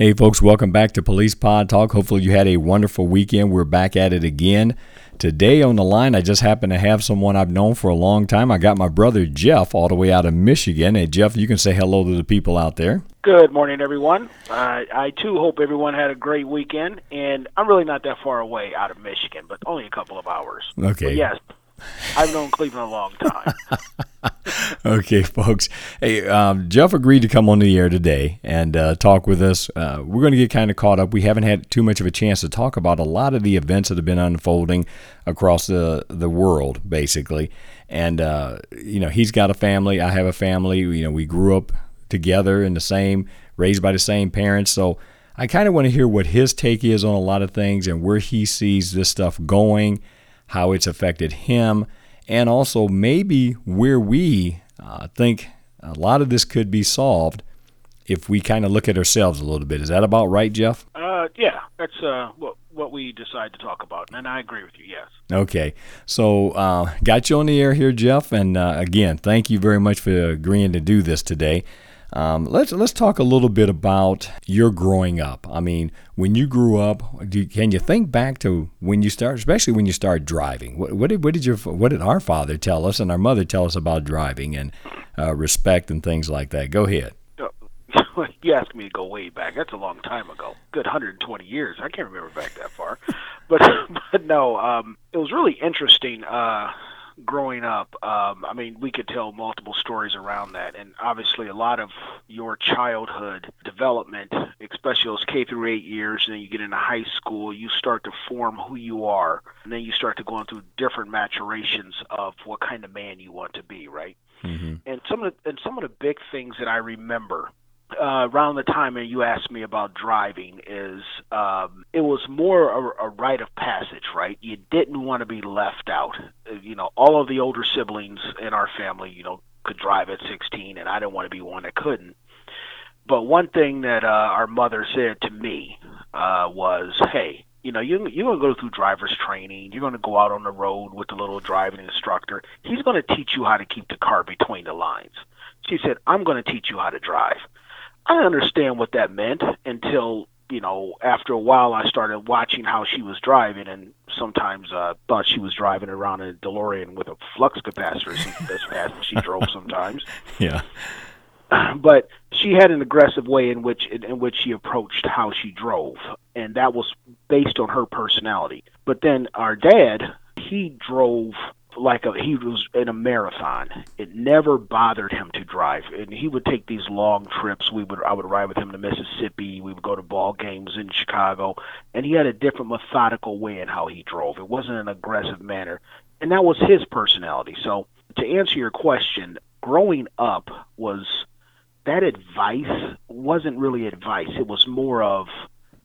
Hey, folks, welcome back to Police Pod Talk. Hopefully, you had a wonderful weekend. We're back at it again. Today on the line, I just happen to have someone I've known for a long time. I got my brother Jeff all the way out of Michigan. Hey, Jeff, you can say hello to the people out there. Good morning, everyone. Uh, I too hope everyone had a great weekend, and I'm really not that far away out of Michigan, but only a couple of hours. Okay. But yes, I've known Cleveland a long time. okay, folks. Hey, um, Jeff agreed to come on the air today and uh, talk with us. Uh, we're going to get kind of caught up. We haven't had too much of a chance to talk about a lot of the events that have been unfolding across the the world, basically. And uh, you know, he's got a family. I have a family. You know, we grew up together in the same, raised by the same parents. So I kind of want to hear what his take is on a lot of things and where he sees this stuff going, how it's affected him and also maybe where we uh, think a lot of this could be solved if we kind of look at ourselves a little bit. Is that about right, Jeff? Uh, yeah, that's uh, what what we decide to talk about, and I agree with you. Yes. Okay, so uh, got you on the air here, Jeff, and uh, again, thank you very much for agreeing to do this today. Um, let's let's talk a little bit about your growing up. I mean, when you grew up, do, can you think back to when you start, especially when you started driving? What, what, did what did your what did our father tell us and our mother tell us about driving and uh, respect and things like that? Go ahead. You asked me to go way back. That's a long time ago. Good 120 years. I can't remember back that far. But but no, um, it was really interesting. Uh, growing up, um, I mean, we could tell multiple stories around that, and obviously a lot of your childhood development, especially those K through eight years, and then you get into high school, you start to form who you are, and then you start to go into different maturations of what kind of man you want to be, right? Mm-hmm. And some of the, and some of the big things that I remember uh, around the time and you asked me about driving is um, it was more a, a rite of passage, right? You didn't want to be left out. You know, all of the older siblings in our family, you know, could drive at 16, and I didn't want to be one that couldn't. But one thing that uh, our mother said to me uh, was, "Hey, you know, you you're gonna go through driver's training. You're gonna go out on the road with the little driving instructor. He's gonna teach you how to keep the car between the lines." She said, "I'm gonna teach you how to drive." I didn't understand what that meant until you know after a while I started watching how she was driving and sometimes uh, thought she was driving around in a DeLorean with a flux capacitor as fast as she drove sometimes. Yeah. But she had an aggressive way in which in, in which she approached how she drove, and that was based on her personality. But then our dad, he drove like a, he was in a marathon. It never bothered him to drive, and he would take these long trips. We would I would ride with him to Mississippi. We would go to ball games in Chicago, and he had a different methodical way in how he drove. It wasn't an aggressive manner, and that was his personality. So to answer your question, growing up was that advice wasn't really advice. It was more of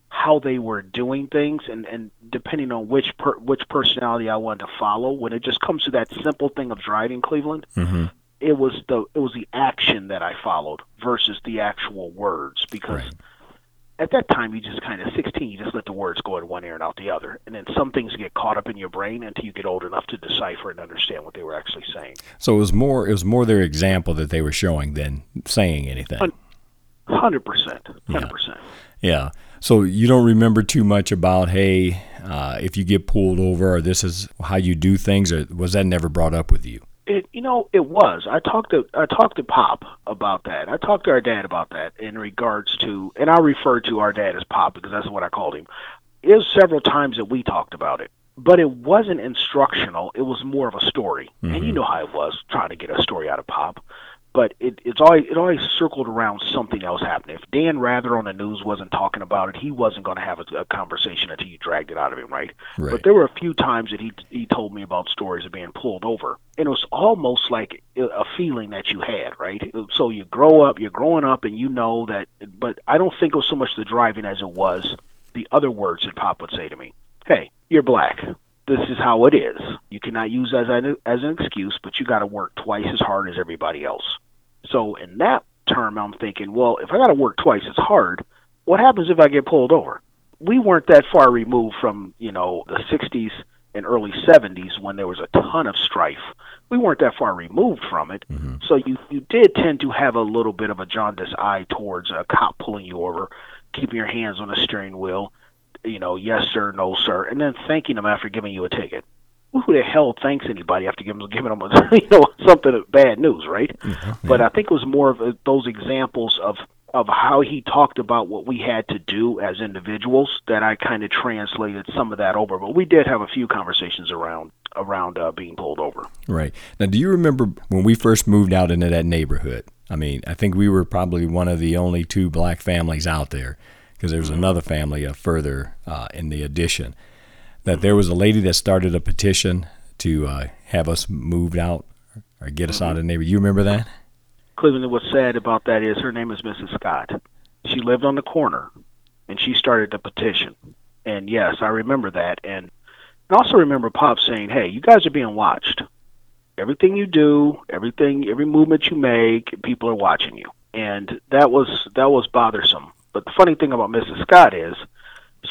how they were doing things and and depending on which per, which personality I wanted to follow when it just comes to that simple thing of driving Cleveland mm-hmm. it was the it was the action that I followed versus the actual words because right. at that time you just kind of 16 you just let the words go in one ear and out the other and then some things get caught up in your brain until you get old enough to decipher and understand what they were actually saying so it was more it was more their example that they were showing than saying anything 100% 100% yeah. yeah. So you don't remember too much about, hey, uh, if you get pulled over, or this is how you do things, or was that never brought up with you? It, you know, it was. I talked to I talked to Pop about that. I talked to our dad about that in regards to, and I refer to our dad as Pop because that's what I called him. It was several times that we talked about it, but it wasn't instructional. It was more of a story, mm-hmm. and you know how it was trying to get a story out of Pop but it, it's always it always circled around something else happening. If Dan Rather on the news wasn't talking about it, he wasn't going to have a, a, conversation until you dragged it out of him, right? right? But there were a few times that he he told me about stories of being pulled over, and it was almost like a feeling that you had, right? So you grow up, you're growing up, and you know that. But I don't think it was so much the driving as it was the other words that Pop would say to me. hey, you're black. This is how it is. You cannot use as an, as an excuse, but you got to work twice as hard as everybody else. So in that term, I'm thinking, well, if I got to work twice as hard, what happens if I get pulled over? We weren't that far removed from, you know, the 60s and early 70s when there was a ton of strife. We weren't that far removed from it. Mm-hmm. So you, you did tend to have a little bit of a jaundiced eye towards a cop pulling you over, keeping your hands on the steering wheel, you know, yes, sir, no, sir, and then thanking them after giving you a ticket. Who the hell thanks anybody after giving, giving them you know, something bad news, right? But I think it was more of a, those examples of of how he talked about what we had to do as individuals that I kind of translated some of that over. But we did have a few conversations around around uh, being pulled over. Right now, do you remember when we first moved out into that neighborhood? I mean, I think we were probably one of the only two black families out there because there was another family uh, further uh, in the addition. That there was a lady that started a petition to uh, have us moved out or get us mm-hmm. out of the neighborhood. You remember that? Cleveland, what's sad about that is her name is Mrs. Scott. She lived on the corner, and she started the petition. And yes, I remember that. And I also remember Pop saying, "Hey, you guys are being watched. Everything you do, everything, every movement you make, people are watching you." And that was that was bothersome. But the funny thing about Mrs. Scott is,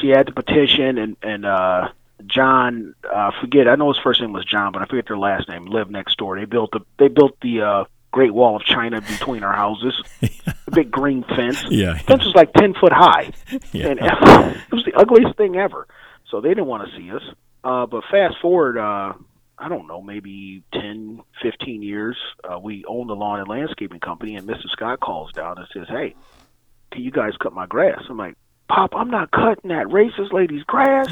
she had the petition, and and uh, John, uh, forget I know his first name was John, but I forget their last name. Lived next door. They built the they built the uh, Great Wall of China between our houses. a big green fence. Yeah, yeah. fence was like ten foot high, yeah. and it was the ugliest thing ever. So they didn't want to see us. Uh, but fast forward, uh, I don't know, maybe 10, 15 years, uh, we owned a lawn and landscaping company, and Mr. Scott calls down and says, "Hey, can you guys cut my grass?" I'm like, "Pop, I'm not cutting that racist lady's grass."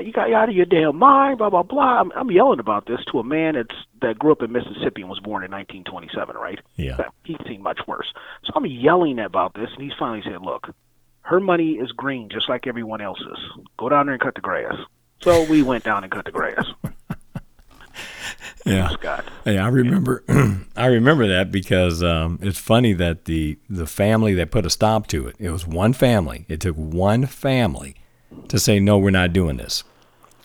You got out of your damn mind, blah blah blah. I'm, I'm yelling about this to a man that's that grew up in Mississippi and was born in 1927, right? Yeah. He's seen much worse. So I'm yelling about this, and he's finally said, "Look, her money is green just like everyone else's. Go down there and cut the grass." So we went down and cut the grass. yeah, Scott. Yeah, I remember. I remember that because um, it's funny that the the family that put a stop to it. It was one family. It took one family to say no, we're not doing this,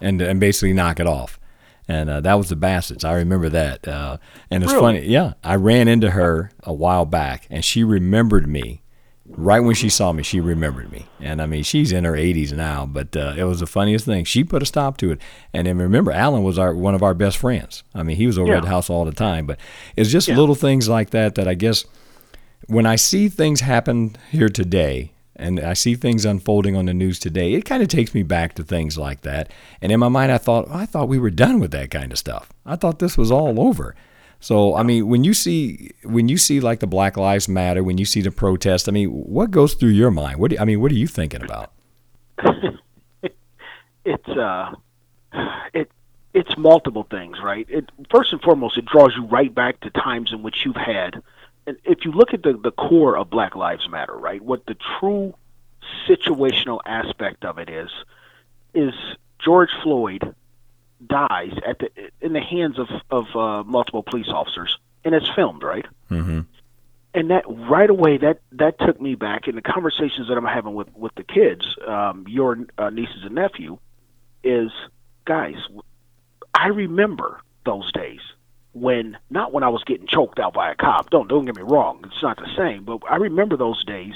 and and basically knock it off. And uh, that was the Bassett's. I remember that. Uh, and it's really? funny. Yeah, I ran into her a while back, and she remembered me. Right when she saw me, she remembered me. And I mean, she's in her 80s now, but uh, it was the funniest thing. She put a stop to it. And then remember, Alan was our one of our best friends. I mean, he was over yeah. at the house all the time. But it's just yeah. little things like that that I guess when I see things happen here today, and I see things unfolding on the news today, it kind of takes me back to things like that. And in my mind, I thought, I thought we were done with that kind of stuff. I thought this was all over. So I mean, when you see when you see like the Black Lives Matter, when you see the protest, I mean, what goes through your mind? What do, I mean, what are you thinking about? it's uh, it it's multiple things, right? It first and foremost, it draws you right back to times in which you've had if you look at the, the core of Black Lives Matter, right, what the true situational aspect of it is, is George Floyd dies at the in the hands of of uh, multiple police officers, and it's filmed, right? Mm-hmm. And that right away, that that took me back in the conversations that I'm having with with the kids, um, your uh, nieces and nephew, is guys, I remember those days when not when I was getting choked out by a cop. Don't don't get me wrong, it's not the same. But I remember those days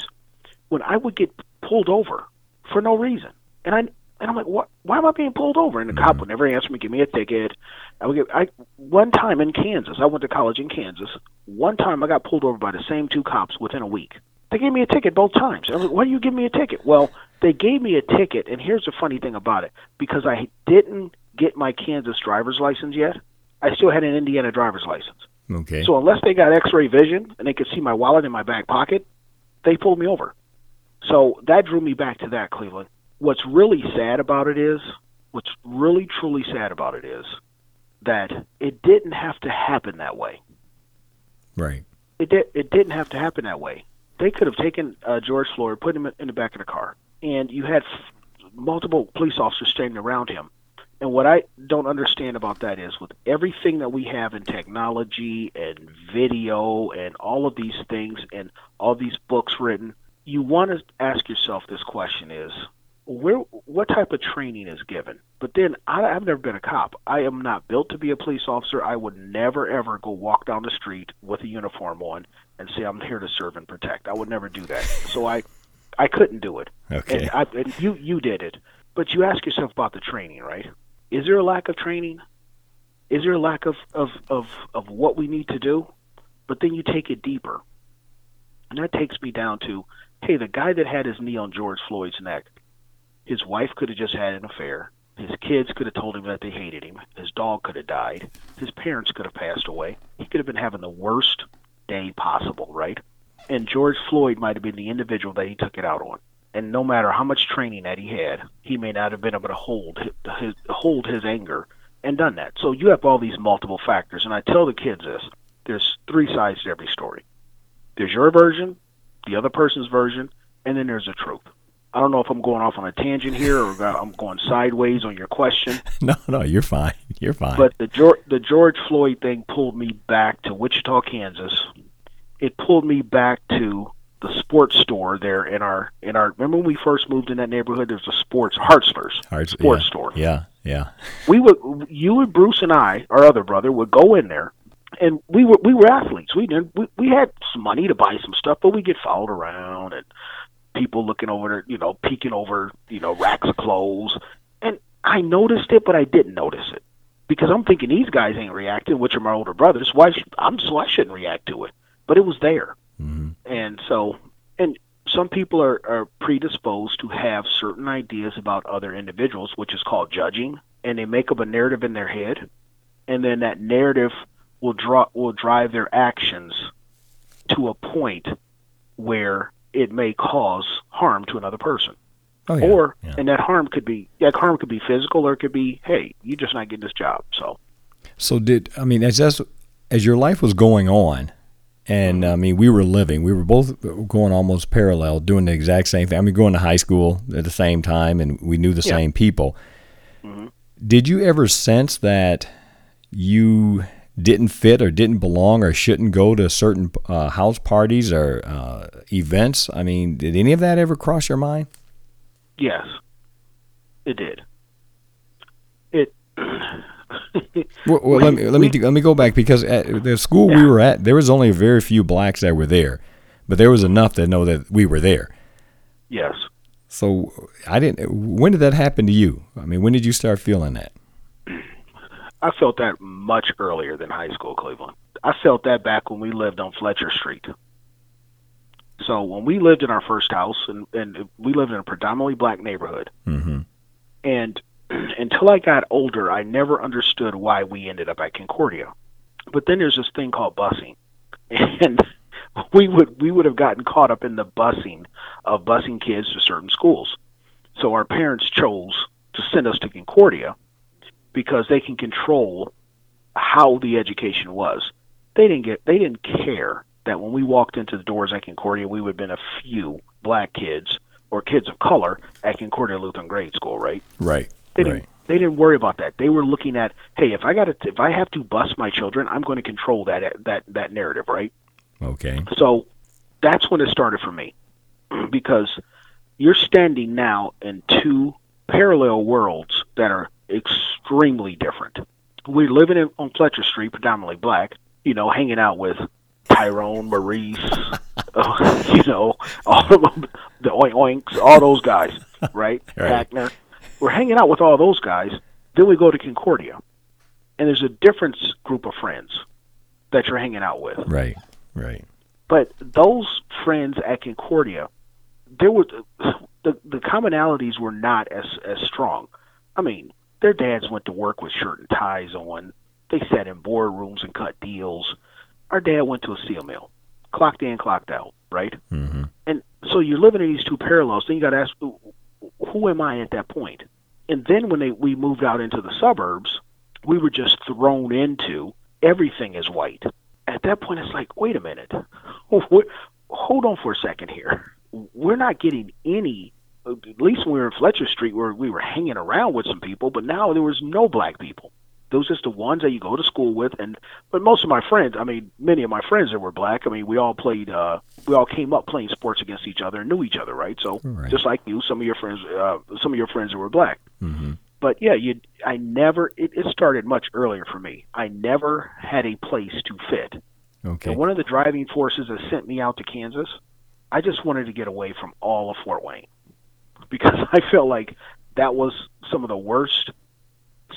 when I would get pulled over for no reason, and I and I'm like, what? Why am I being pulled over? And the cop mm-hmm. would never answer me, give me a ticket. I would get I one time in Kansas. I went to college in Kansas. One time I got pulled over by the same two cops within a week. They gave me a ticket both times. I was like, why do you give me a ticket? Well, they gave me a ticket, and here's the funny thing about it: because I didn't get my Kansas driver's license yet. I still had an Indiana driver's license. Okay. So unless they got X-ray vision and they could see my wallet in my back pocket, they pulled me over. So that drew me back to that Cleveland. What's really sad about it is, what's really truly sad about it is that it didn't have to happen that way. Right. It did. It didn't have to happen that way. They could have taken uh, George Floyd, put him in the back of the car, and you had f- multiple police officers standing around him and what I don't understand about that is with everything that we have in technology and video and all of these things and all these books written, you want to ask yourself this question is where what type of training is given. But then I, I've never been a cop. I am not built to be a police officer. I would never ever go walk down the street with a uniform on and say I'm here to serve and protect. I would never do that. So I I couldn't do it. Okay. And, I, and you you did it. But you ask yourself about the training, right? Is there a lack of training? Is there a lack of, of, of, of what we need to do? But then you take it deeper. And that takes me down to hey, the guy that had his knee on George Floyd's neck, his wife could have just had an affair. His kids could have told him that they hated him. His dog could have died. His parents could have passed away. He could have been having the worst day possible, right? And George Floyd might have been the individual that he took it out on. And no matter how much training that he had, he may not have been able to hold his, his hold his anger and done that. So you have all these multiple factors. And I tell the kids this: there's three sides to every story. There's your version, the other person's version, and then there's the truth. I don't know if I'm going off on a tangent here or I'm going sideways on your question. No, no, you're fine. You're fine. But the George, the George Floyd thing pulled me back to Wichita, Kansas. It pulled me back to the sports store there in our in our. Remember when we first moved in that neighborhood? There's a sports Hartzler's Hearts- sports yeah, store. Yeah, yeah. We would, you and Bruce and I, our other brother, would go in there, and we were we were athletes. We didn't we, we had some money to buy some stuff, but we get followed around and people looking over, you know, peeking over, you know, racks of clothes. And I noticed it, but I didn't notice it because I'm thinking these guys ain't reacting, which are my older brothers. Why should, I'm so I shouldn't react to it, but it was there. Hmm And so, and some people are, are predisposed to have certain ideas about other individuals, which is called judging, and they make up a narrative in their head, and then that narrative will draw will drive their actions to a point where it may cause harm to another person. Oh, yeah. Or yeah. and that harm could be that harm could be physical or it could be, hey, you're just not getting this job. So So did I mean as as as your life was going on, and I mean we were living, we were both going almost parallel, doing the exact same thing. I mean going to high school at the same time, and we knew the Yeah. same people. Mhm. Did you ever sense that you didn't fit or didn't belong or shouldn't go to certain uh, house parties or uh, events? I mean, did any of that ever cross your mind? yes, it did. It Well, well We- let me let me we- let me go back because at the school we were at, there was only very few blacks that were there, but there was enough to know that we were there. yes. So I didn't. When did that happen to you? I mean, when did you start feeling that? I felt that much earlier than high school, Cleveland. I felt that back when we lived on Fletcher Street. So when we lived in our first house, and, and we lived in a predominantly black neighborhood, hmm and until I got older, I never understood why we ended up at Concordia. But then there's this thing called busing, and we would we would have gotten caught up in the busing of busing kids to certain schools. So our parents chose to send us to Concordia because they can control how the education was. They didn't get they didn't care that when we walked into the doors at Concordia, we would have been a few black kids or kids of color at Concordia Lutheran Grade School, right? Right. They didn't. They didn't worry about that. They were looking at, hey, if I got to, if I have to bust my children, I'm going to control that that that narrative, right? Okay. So that's when it started for me, because you're standing now in two parallel worlds that are extremely different. We're living in, on Fletcher Street, predominantly black, you know, hanging out with Tyrone, Maurice, uh, you know, all of them, the Oinks, all those guys, right? Right. Hackner. We're hanging out with all those guys. Then we go to Concordia, and there's a different group of friends that you're hanging out with. Right. Right. But those friends at Concordia, there were the the commonalities were not as as strong. I mean, their dads went to work with shirt and ties on. They sat in boardrooms and cut deals. Our dad went to a steel mill, clocked in, clocked out, right? hmm And so you're living in these two parallels. Then you got to ask, who- am I at that point? And then when they we moved out into the suburbs, we were just thrown into everything is white. At that point, it's like, wait a minute, hold on for a second here. We're not getting any. At least when we were in Fletcher Street, where we were hanging around with some people, but now there was no black people. Those just the ones that you go to school with, and but most of my friends, I mean, many of my friends that were black. I mean, we all played uh, we all came up playing sports against each other and knew each other, right? So Right. just like you, some of your friends, uh, some of your friends who were black. hmm But yeah, you, I never. It, it started much earlier for me. I never had a place to fit. Okay. And one of the driving forces that sent me out to Kansas, I just wanted to get away from all of Fort Wayne because I felt like that was some of the worst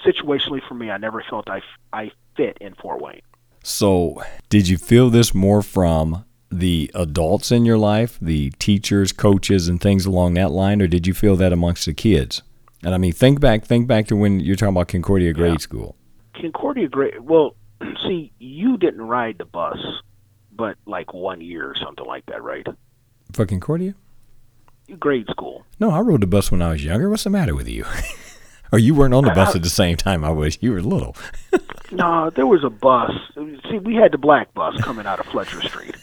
situationally for me. I never felt I, I fit in Fort Wayne. So, did you feel this more from the adults in your life, the teachers, coaches, and things along that line, or did you feel that amongst the kids? And I mean, think back, think back to when you're talking about Concordia Grade Yeah. School. Concordia grade. Well, see, you didn't ride the bus, but like one year or something like that, right? For Concordia? Grade school. No, I rode the bus when I was younger. What's the matter with you? or you weren't on the bus at the same time I was. You were little. No, there was a bus. See, we had the black bus coming out of Fletcher Street,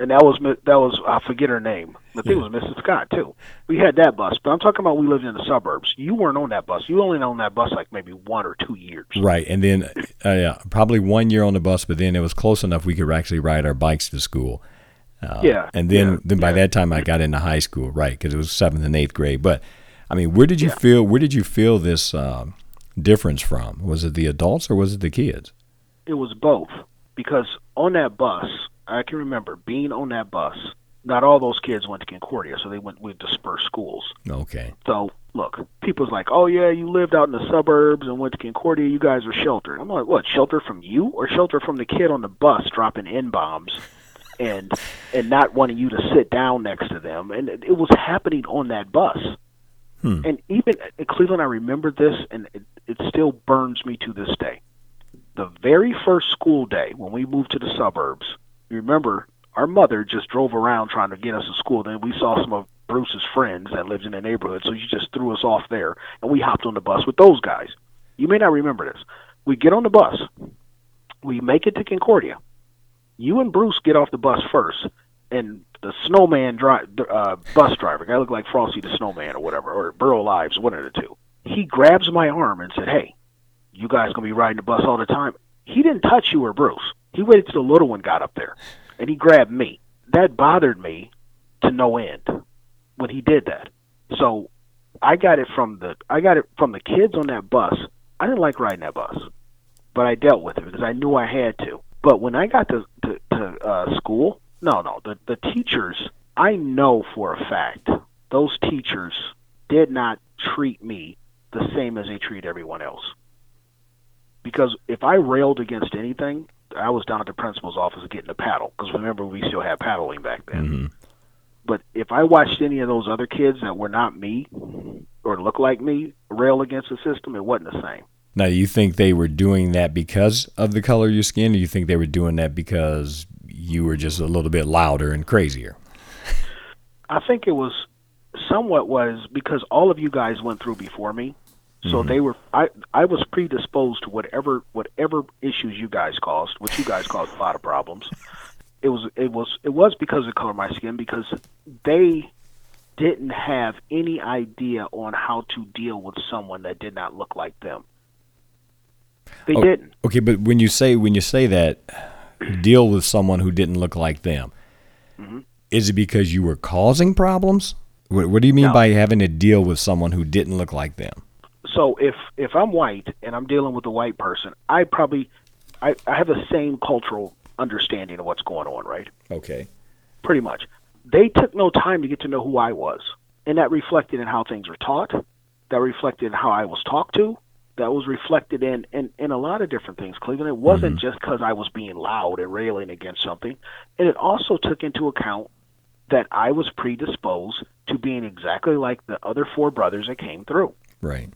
and that was that was I forget her name. I think it was Mrs. Scott too. We had that bus, but I'm talking about we lived in the suburbs. You weren't on that bus. You only on that bus like maybe one or two years. Right, and then uh, yeah, probably one year on the bus, but then it was close enough we could actually ride our bikes to school. Uh, Yeah, and then yeah, then by yeah. that time I got into high school, right? Because it was seventh and eighth grade. But I mean, where did you Yeah. feel? Where did you feel this um, difference from? Was it the adults or was it the kids? It was both because on that bus, I can remember being on that bus. Not all those kids went to Concordia, so they went with dispersed schools. Okay, So look, people's like, "Oh yeah, you lived out in the suburbs and went to Concordia. You guys are sheltered." I'm like, "What? Shelter from you, or shelter from the kid on the bus dropping n bombs, and and not wanting you to sit down next to them?" And it, it was happening on that bus. Hmm. And even in Cleveland, I remember this, and it, it still burns me to this day. The very first school day when we moved to the suburbs, remember our mother just drove around trying to get us to school. Then we saw some of Bruce's friends that lived in the neighborhood, so she just threw us off there, and we hopped on the bus with those guys. You may not remember this. We get on the bus, we make it to Concordia. You and Bruce get off the bus first, and the snowman dri- uh, bus driver, guy looked like Frosty the Snowman or whatever, or Burl Ives, one of the two. He grabs my arm and said, "Hey, you guys gonna be riding the bus all the time?" He didn't touch you or Bruce. He waited till the little one got up there, and he grabbed me. That bothered me to no end when he did that. So I got it from the I got it from the kids on that bus. I didn't like riding that bus, but I dealt with it because I knew I had to. But when I got to to, to uh, school, no, no, the the teachers. I know for a fact those teachers did not treat me the same as they treat everyone else. Because if I railed against anything, I was down at the principal's office getting a paddle. Because remember, we still had paddling back then. hmm But if I watched any of those other kids that were not me or looked like me rail against the system, it wasn't the same. Now, do you think they were doing that because of the color of your skin, or you think they were doing that because you were just a little bit louder and crazier? I think it was somewhat was because all of you guys went through before me. So they were I I was predisposed to whatever whatever issues you guys caused, which you guys caused a lot of problems. It was it was it was because of the color of my skin because they didn't have any idea on how to deal with someone that did not look like them. They Oh. didn't. Okay, but when you say when you say that, deal with someone who didn't look like them, Mhm. is it because you were causing problems? What, what do you mean No. by having to deal with someone who didn't look like them? So if if I'm white and I'm dealing with a white person, I probably I, I have the same cultural understanding of what's going on, right? Okay. Pretty much. They took no time to get to know who I was. And that reflected in how things were taught. That reflected in how I was talked to. That was reflected in, in, in a lot of different things, Cleveland. It wasn't mm-hmm. just because I was being loud and railing against something. And it also took into account that I was predisposed to being exactly like the other four brothers that came through. Right.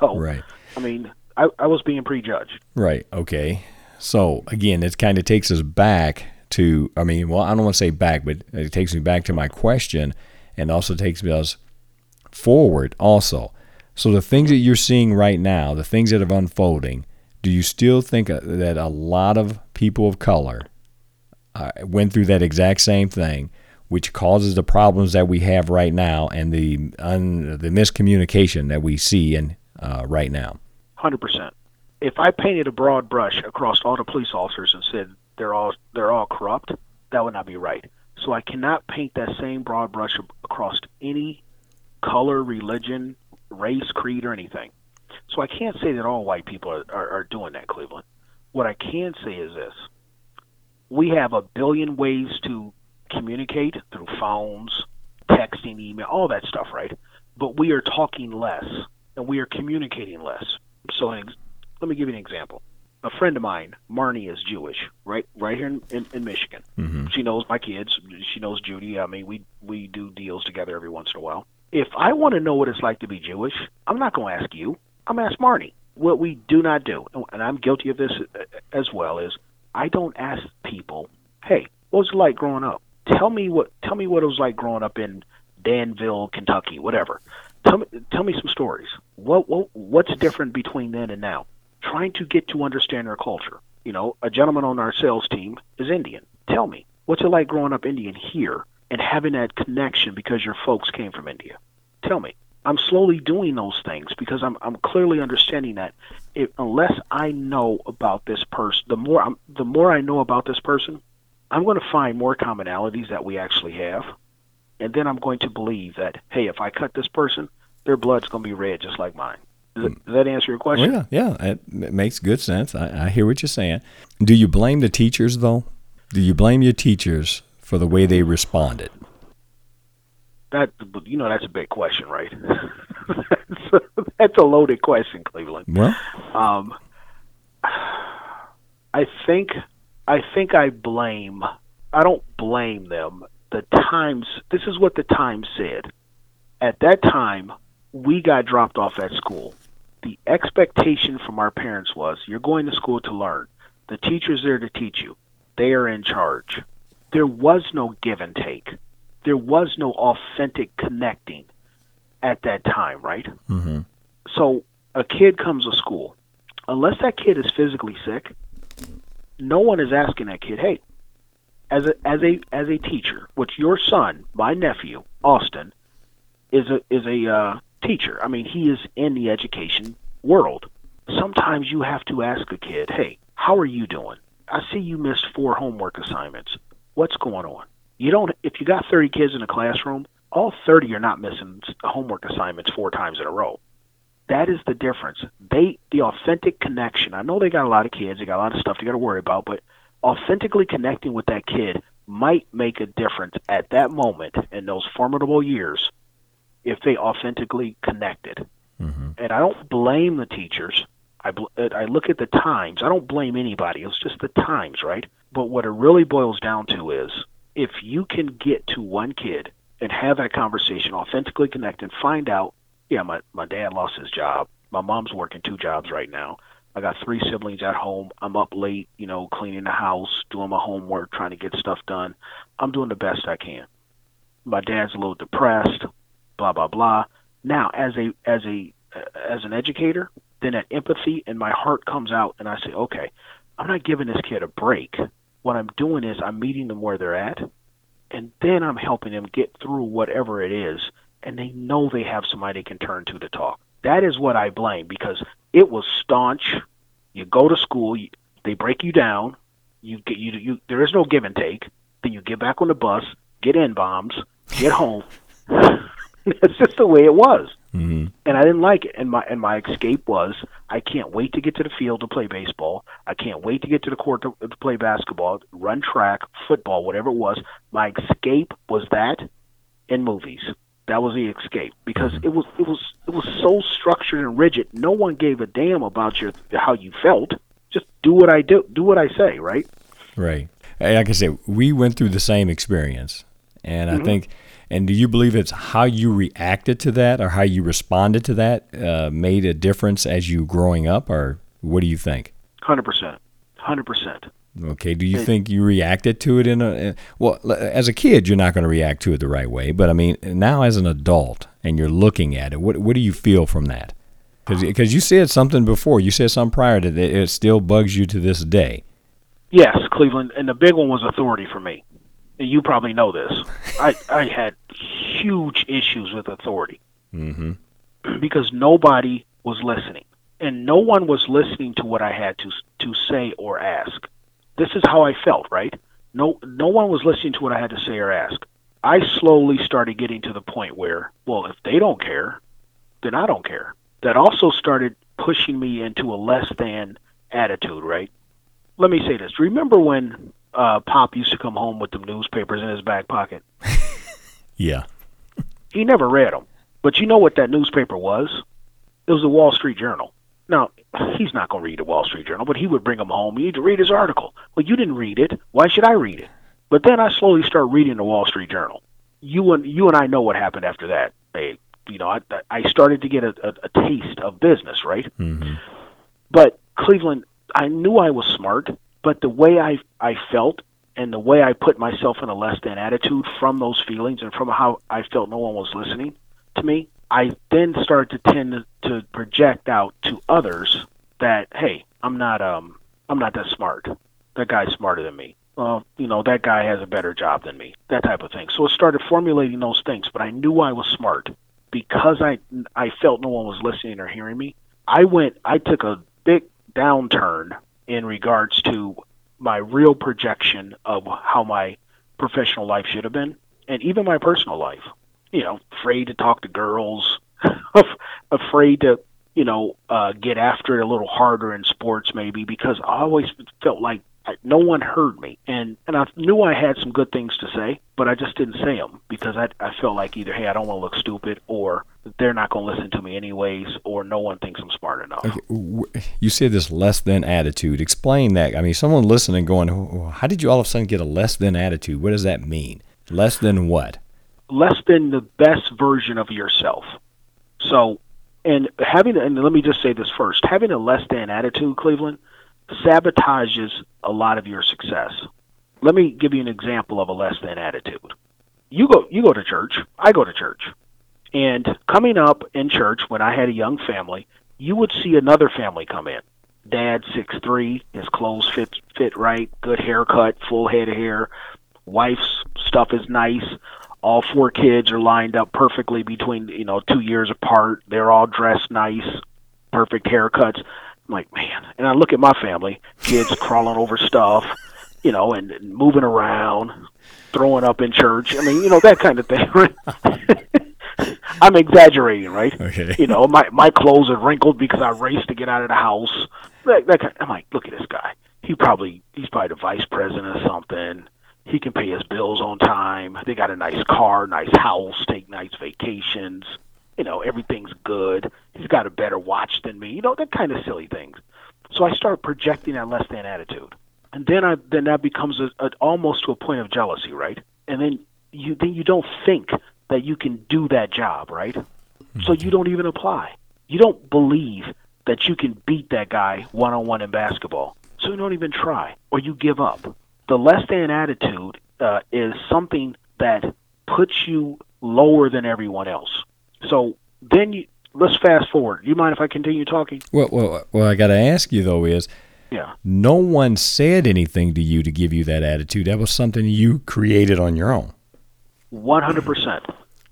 So, Right. I mean, I, I was being prejudged. Right. Okay. So again, it kind of takes us back to. I mean, well, I don't want to say back, but it takes me back to my question, and also takes us forward. Also, so the things that you're seeing right now, the things that are unfolding, do you still think uh, that a lot of people of color uh, went through that exact same thing, which causes the problems that we have right now and the un, the miscommunication that we see in uh, right now? Hundred percent. If I painted a broad brush across all the police officers and said they're all they're all corrupt, That would not be right. So I cannot paint that same broad brush across any color, religion, race, creed, or anything. So I can't say that all white people are, are, are doing that, Cleveland. What I can say is this we have a billion ways to communicate through phones, texting, email, all that stuff, right? But we are talking less and we are communicating less. So let me give you an example. A friend of mine, Marnie, is Jewish, right? Right here in, in, in Michigan. Mm-hmm. She knows my kids. She knows Judy. I mean, we we do deals together every once in a while. If I want to know what it's like to be Jewish, I'm not going to ask you. I'm going to ask Marnie. What we do not do, and I'm guilty of this uh, as well, is I don't ask people, "Hey, what was it like growing up?" Tell me what tell me what it was like growing up in Danville, Kentucky, whatever. Tell me tell me some stories. What, what what's different between then and now? Trying to get to understand their culture. You know, a gentleman on our sales team is Indian. Tell me, what's it like growing up Indian here and having that connection because your folks came from India? Tell me. I'm slowly doing those things because I'm I'm clearly understanding that if, unless I know about this person, the more I'm, the more I know about this person, I'm going to find more commonalities that we actually have, and then I'm going to believe that hey, if I cut this person, their blood's going to be red just like mine. Does, that, does that answer your question? Well, yeah, yeah, it, it makes good sense. I, I hear what you're saying. Do you blame the teachers though? Do you blame your teachers for the way they responded? that you know that's a big question, right? that's, a, that's a loaded question, Cleveland. Well, um, I think I think I blame. I don't blame them. The Times. This is what the Times said. At that time, we got dropped off at school. The expectation from our parents was, "You're going to school to learn. The teacher's there to teach you. They are in charge." There was no give and take there was no authentic connecting at that time, right? Mm-hmm. So a kid comes to school, unless that kid is physically sick, no one is asking that kid, "Hey, as a as a as a teacher, which your son, my nephew Austin, is a is a uh, teacher. I mean, he is in the education world. Sometimes you have to ask a kid, "Hey, how are you doing? I see you missed four homework assignments. What's going on?" You don't if you got 30 kids in a classroom, all 30 are not missing homework assignments four times in a row. That is the difference. They the authentic connection. I know they got a lot of kids, they got a lot of stuff they got to worry about, but authentically connecting with that kid might make a difference at that moment in those formidable years if they authentically connected. Mm-hmm. And I don't blame the teachers. I, bl- I look at the times. I don't blame anybody. It's just the times, right? But what it really boils down to is if you can get to one kid and have that conversation, authentically connect, and find out, yeah, my, my dad lost his job. My mom's working two jobs right now. I got three siblings at home. I'm up late, you know, cleaning the house, doing my homework, trying to get stuff done. I'm doing the best I can. My dad's a little depressed, blah blah blah. Now, as a as a as an educator, then that empathy and my heart comes out, and I say, okay, I'm not giving this kid a break what I'm doing is I'm meeting them where they're at, and then I'm helping them get through whatever it is, and they know they have somebody they can turn to to talk. That is what I blame because it was staunch. You go to school, you, they break you down. You get you you. There is no give and take. Then you get back on the bus, get in bombs, get home. That's just the way it was. Mm-hmm. And I didn't like it. And my and my escape was I can't wait to get to the field to play baseball. I can't wait to get to the court to, to play basketball, run track, football, whatever it was. My escape was that in movies. That was the escape because Mm-hmm. it was it was it was so structured and rigid. No one gave a damn about your how you felt. Just do what I do. Do what I say. Right. Right. Like I said, we went through the same experience, and I think. And do you believe it's how you reacted to that, or how you responded to that, uh, made a difference as you growing up, or what do you think? Hundred percent. Hundred percent. Okay. Do you think you reacted to it in a well? As a kid, you're not going to react to it the right way, but I mean, now as an adult, and you're looking at it, what what do you feel from that? Because you said something before, you said something prior to that, it still bugs you to this day. Yes, Cleveland, and the big one was authority for me. And you probably know this. I I had huge issues with authority Mm-hmm. because nobody was listening, and no one was listening to what I had to to say or ask. This is how I felt, right? No, no one was listening to what I had to say or ask. I slowly started getting to the point where, well, if they don't care, then I don't care. That also started pushing me into a less than attitude, right? Let me say this. Remember when uh, Pop used to come home with the newspapers in his back pocket? Yeah. He never read them. But you know what that newspaper was? It was the Wall Street Journal. Now, he's not going to read the Wall Street Journal, but he would bring them home. You need to read his article. Well, you didn't read it. Why should I read it? But then I slowly start reading the Wall Street Journal. You and you and I know what happened after that. Hey, you know, I, I started to get a, a, a taste of business, right? hmm But Cleveland, I knew I was smart, but the way I I felt and the way I put myself in a less than attitude from those feelings and from how I felt no one was listening to me, I then started to tend to, to project out to others that hey, I'm not um I'm not that smart. That guy's smarter than me. Well, you know, that guy has a better job than me. That type of thing. So it started formulating those things, but I knew I was smart because I I felt no one was listening or hearing me. I went I took a big downturn in regards to my real projection of how my professional life should have been and even my personal life. You know, afraid to talk to girls, afraid to, you know, uh, get after it a little harder in sports maybe because I always felt like no one heard me, and and I knew I had some good things to say, but I just didn't say them because I I felt like either hey I don't want to look stupid or they're not going to listen to me anyways, or no one thinks I'm smart enough. Okay. You said this less than attitude. Explain that. I mean, someone listening going, "Oh, how did you all of a sudden get a less than attitude? What does that mean? Less than what? Less than the best version of yourself. So, and having, and let me just say this first having a less than attitude, Cleveland, sabotages a lot of your success. Let me give you an example of a less than attitude. You go, you go to church. I go to church. And coming up in church when I had a young family, you would see another family come in. Dad, six three, his clothes fit fit right, good haircut, full head of hair. Wife's stuff is nice. All four kids are lined up perfectly between you know two years apart. They're all dressed nice, perfect haircuts. I'm like, man. And I look at my family, kids crawling over stuff, you know, and, and moving around, throwing up in church. I mean, you know, that kind of thing. Right? I'm exaggerating, right? Okay. You know, my my clothes are wrinkled because I raced to get out of the house. That, that kind I'm like, look at this guy. He probably he's probably the vice president or something. He can pay his bills on time. They got a nice car, nice house, take nice vacations. You know, everything's good. He's got a better watch than me. You know, that kind of silly things. So I start projecting that less than attitude, and then I then that becomes a, a, almost to a point of jealousy, right? And then you then you don't think that you can do that job, right? So mm-hmm. you don't even apply. You don't believe that you can beat that guy one on one in basketball. So you don't even try, or you give up. The less than attitude uh, is something that puts you lower than everyone else. So then you let's fast forward. You mind if I continue talking? Well, well, well I got to ask you though is Yeah. no one said anything to you to give you that attitude. That was something you created on your own. One hundred percent.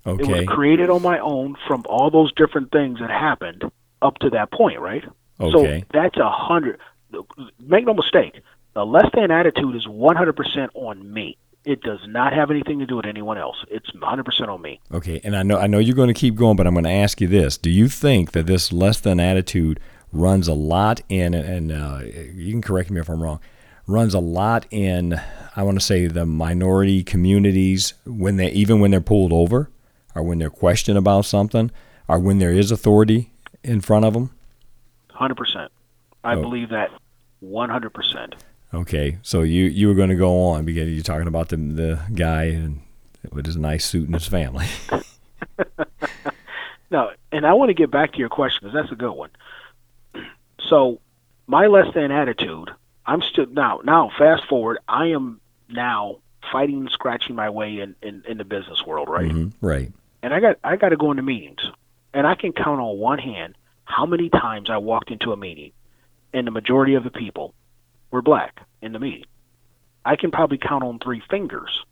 Okay. It was created on my own from all those different things that happened up to that point, right? Okay. So that's a hundred. Make no mistake, the less than attitude is one hundred percent on me. It does not have anything to do with anyone else. It's one hundred percent on me. Okay, and I know I know you're going to keep going, but I'm going to ask you this: Do you think that this less than attitude runs a lot in, and uh, you can correct me if I'm wrong, runs a lot in, I want to say the minority communities when they even when they're pulled over, or when they're questioned about something, or when there is authority in front of them? Hundred percent. I Oh. believe that one hundred percent. Okay, so you you were going to go on because you're talking about the the guy and with his nice suit and his family. Now, and I want to get back to your question because that's a good one. So, my less than attitude. I'm still now. Now, fast forward. I am now fighting and scratching my way in, in, in the business world, right? Mhm, Right. And I got I got to go into meetings, and I can count on one hand how many times I walked into a meeting, and the majority of the people were black in the meeting. I can probably count on three fingers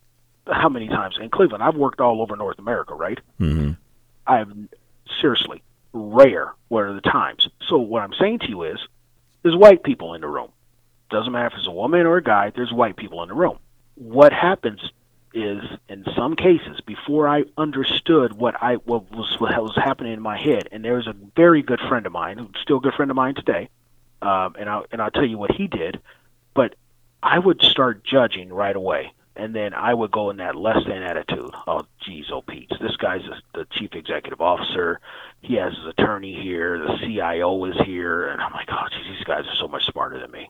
how many times in Cleveland. I've worked all over North America, right? hmm I've seriously rare what are the times. So what I'm saying to you is there's white people in the room. Doesn't matter if it's a woman or a guy, there's white people in the room. what happens is in some cases before I understood what I what was what was happening in my head, and there was a very good friend of mine, still a good friend of mine today, um, and I'll and I'll tell you what he did, but I would start judging right away, and then I would go in that less than attitude. Oh, geez, oh Pete, this guy's the chief executive officer. He has his attorney here. The CIO is here, and I'm like, oh, geez, these guys are so much smarter than me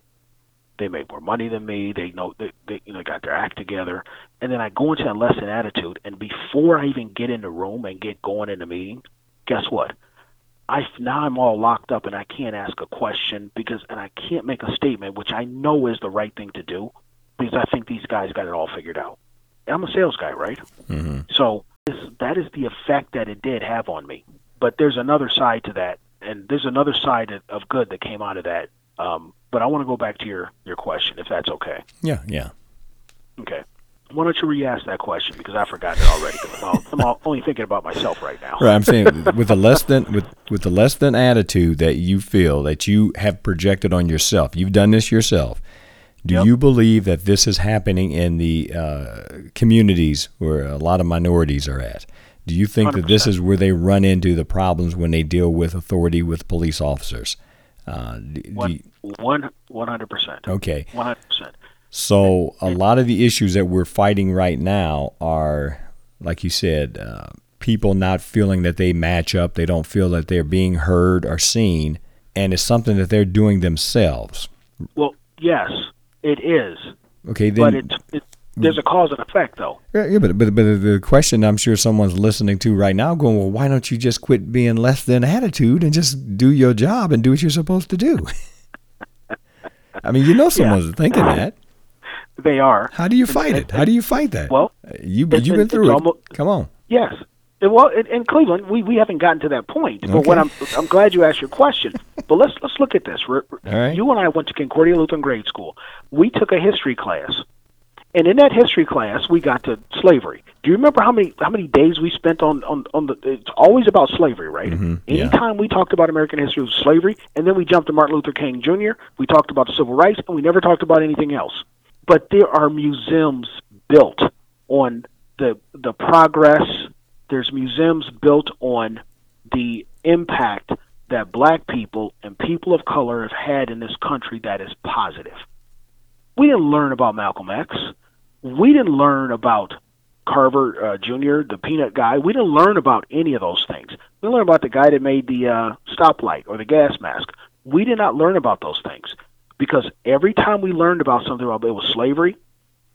they make more money than me. They know they, they you know got their act together, and then I go into that less than attitude. And before I even get in the room and get going in the meeting, guess what? I now I'm all locked up and I can't ask a question because and I can't make a statement, which I know is the right thing to do because I think these guys got it all figured out. And I'm a sales guy, right? Mm-hmm. So this, that is the effect that it did have on me. But there's another side to that, and there's another side of good that came out of that. Um, but I want to go back to your your question, if that's okay. Yeah, yeah. Okay. Why don't you re-ask that question because I forgot it already. I'm, I'm only thinking about myself right now. Right. I'm saying with the less than with with the less than attitude that you feel that you have projected on yourself. You've done this yourself. Do yep. you believe that this is happening in the uh, communities where a lot of minorities are at? Do you think 100%. that this is where they run into the problems when they deal with authority with police officers? Uh, one, one, 100%. Okay. 100%. So a lot of the issues that we're fighting right now are, like you said, uh, people not feeling that they match up. They don't feel that they're being heard or seen, and it's something that they're doing themselves. Well, yes, it is. Okay, then. But it's, it's there's a cause and effect, though. Yeah, yeah, but but but the question I'm sure someone's listening to right now, going, well, why don't you just quit being less than attitude and just do your job and do what you're supposed to do? I mean, you know, someone's yeah. thinking that. They are. How do you fight it? How do you fight that? Well, you you've been through it. Almost, Come on. Yes. Well, in, Cleveland, we, we haven't gotten to that point. But okay. what I'm I'm glad you asked your question. but let's let's look at this. Right. You and I went to Concordia Lutheran Grade School. We took a history class and in that history class, we got to slavery. Do you remember how many how many days we spent on on, on the? It's always about slavery, right? Mm-hmm. Yeah. Anytime we talked about American history, was slavery, and then we jumped to Martin Luther King Jr. We talked about the civil rights, and we never talked about anything else. But there are museums built on the the progress. There's museums built on the impact that black people and people of color have had in this country that is positive. We didn't learn about Malcolm X. We didn't learn about Carver uh, Jr., the peanut guy. We didn't learn about any of those things. We learned about the guy that made the uh, stoplight or the gas mask. We did not learn about those things because every time we learned about something, about it was slavery,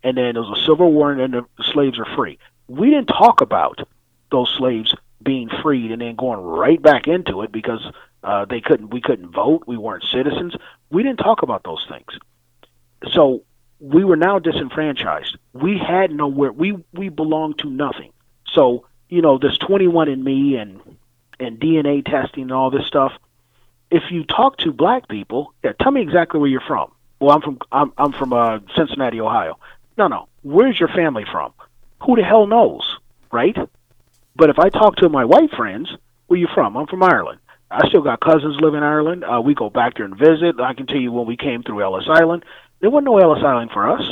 and then there was a civil war, and then the slaves are free. We didn't talk about those slaves being freed and then going right back into it because uh, they couldn't. We couldn't vote. We weren't citizens. We didn't talk about those things so we were now disenfranchised. We had nowhere. We we belonged to nothing. So you know this 21andMe and and DNA testing and all this stuff. If you talk to black people, yeah, tell me exactly where you're from. Well, I'm from I'm I'm from uh, Cincinnati, Ohio. No, no. Where's your family from? Who the hell knows, right? But if I talk to my white friends, where you from? I'm from Ireland. I still got cousins live in Ireland. Uh, we go back there and visit. I can tell you when we came through Ellis Island. There wasn't no Ellis Island for us.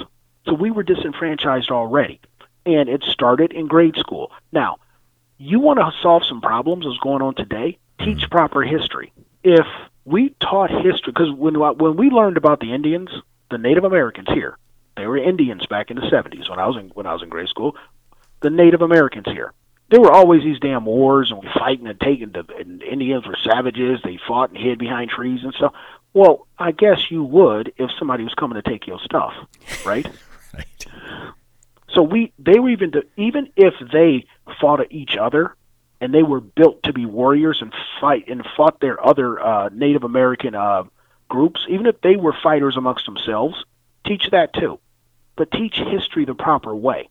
So we were disenfranchised already. And it started in grade school. Now, you want to solve some problems that's going on today? Teach mm-hmm. proper history. If we taught history, because when, when we learned about the Indians, the Native Americans here, they were Indians back in the 70s when I was in, when I was in grade school. The Native Americans here, there were always these damn wars and we fighting and taking the and Indians were savages. They fought and hid behind trees and stuff. Well, I guess you would if somebody was coming to take your stuff, right? right. So we they were even to, even if they fought at each other and they were built to be warriors and fight and fought their other uh, Native American uh, groups, even if they were fighters amongst themselves, teach that too. But teach history the proper way.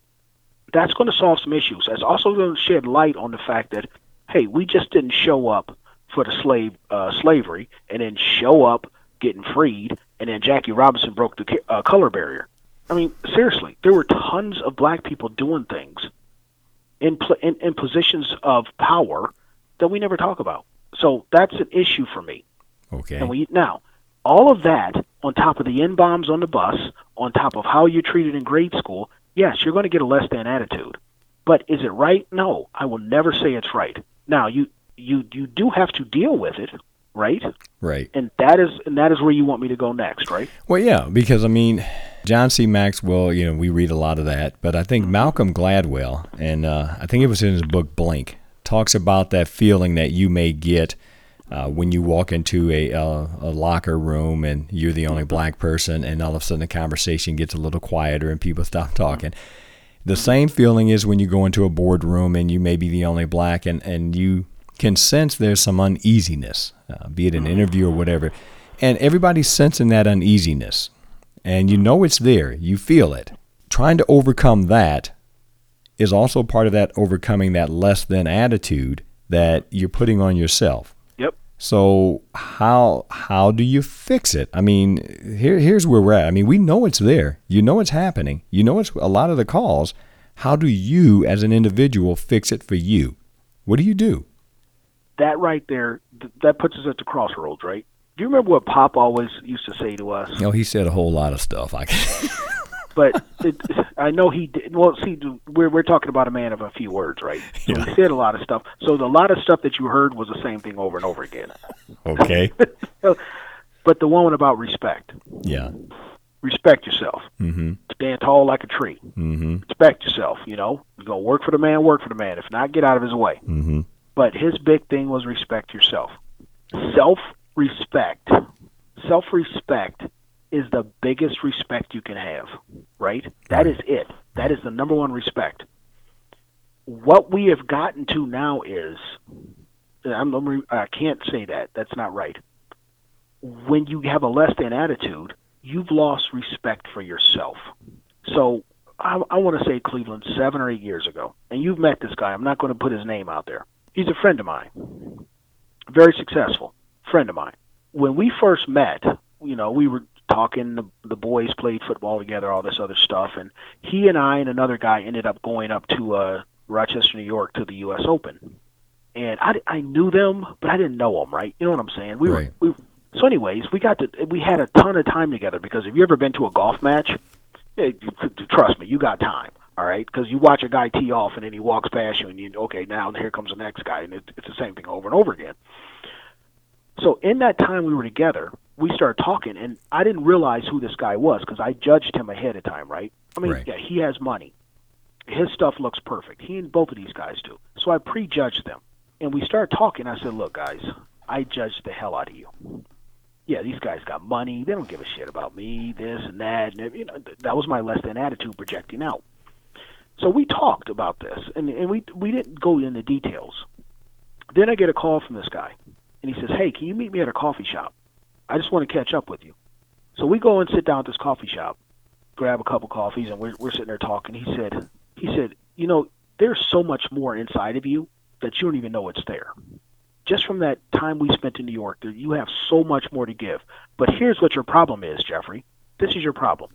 That's going to solve some issues. That's also going to shed light on the fact that hey, we just didn't show up for the slave uh, slavery and then show up getting freed, and then Jackie Robinson broke the uh, color barrier. I mean, seriously, there were tons of black people doing things in, in in positions of power that we never talk about. So that's an issue for me. Okay. And we now all of that on top of the n bombs on the bus, on top of how you're treated in grade school, yes, you're going to get a less than attitude. But is it right? No, I will never say it's right. Now, you you you do have to deal with it, right? Right. And that is and that is where you want me to go next, right? Well, yeah, because I mean, John C. Maxwell, you know, we read a lot of that, but I think Malcolm Gladwell, and uh, I think it was in his book Blink, talks about that feeling that you may get uh, when you walk into a, a locker room and you're the only black person, and all of a sudden the conversation gets a little quieter and people stop talking. The same feeling is when you go into a boardroom and you may be the only black, and, and you can sense there's some uneasiness, uh, be it an interview or whatever. And everybody's sensing that uneasiness. And you know it's there, you feel it. Trying to overcome that is also part of that overcoming that less than attitude that you're putting on yourself. Yep. So how how do you fix it? I mean, here here's where we're at. I mean, we know it's there. You know it's happening. You know it's a lot of the calls. How do you as an individual fix it for you? What do you do? That right there, th- that puts us at the crossroads, right? Do you remember what Pop always used to say to us? You know, he said a whole lot of stuff. I but it, I know he did. Well, see, we're we're talking about a man of a few words, right? So Yeah. he said a lot of stuff. So the lot of stuff that you heard was the same thing over and over again. okay. But the one about respect, Yeah. respect yourself. Mhm. Stand tall like a tree. Mhm. Respect yourself. You know, you go work for the man, work for the man. If not, get out of his way. Mhm. But his big thing was respect yourself. Self respect. Self respect is the biggest respect you can have, right? That is it. That is the number one respect. What we have gotten to now is, I'm, I can't say that. That's not right. When you have a less than attitude, you've lost respect for yourself. So I, I want to say Cleveland seven or eight years ago, and you've met this guy. I'm not going to put his name out there. He's a friend of mine, very successful friend of mine. When we first met, you know, we were talking. The, the boys played football together, all this other stuff, and he and I and another guy ended up going up to uh, Rochester, New York, to the U.S. Open. And I, I knew them, but I didn't know them, right? You know what I'm saying? We Right. were we. So, anyways, we got to we had a ton of time together because have you ever been to a golf match? You- trust me, you got time. All right, because you watch a guy tee off and then he walks past you, and you okay, now here comes the next guy, and it, it's the same thing over and over again. So in that time we were together, we started talking, and I didn't realize who this guy was because I judged him ahead of time, right? I mean, Right. yeah, he has money. His stuff looks perfect. He and both of these guys do. So I prejudged them, and we started talking. I said, "Look, guys, I judged the hell out of you. Yeah, these guys got money. They don't give a shit about me, this and that. And you know, th- that was my less than attitude projecting out. So we talked about this, and, and we we didn't go into details. Then I get a call from this guy, and he says, "Hey, can you meet me at a coffee shop? I just want to catch up with you." So we go and sit down at this coffee shop, grab a couple coffees, and we're we're sitting there talking. He said, he said, you know, there's so much more inside of you that you don't even know it's there. Just from that time we spent in New York, you have so much more to give. But here's what your problem is, Jeffrey. This is your problem.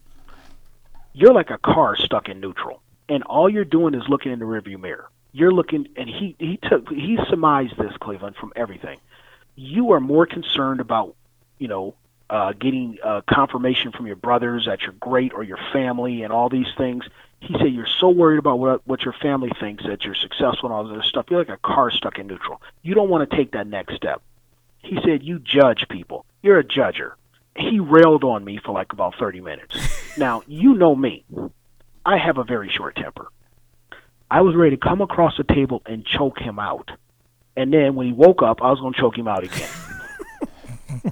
You're like a car stuck in neutral, and all you're doing is looking in the rearview mirror. You're looking, and he he took he surmised this Cleveland from everything. You are more concerned about, you know, uh, getting uh, confirmation from your brothers that you're great or your family and all these things. He said you're so worried about what what your family thinks that you're successful and all this other stuff. You're like a car stuck in neutral. You don't want to take that next step. He said you judge people. You're a judger. He railed on me for like about 30 minutes. now, you know me. I have a very short temper. I was ready to come across the table and choke him out. And then when he woke up, I was going to choke him out again.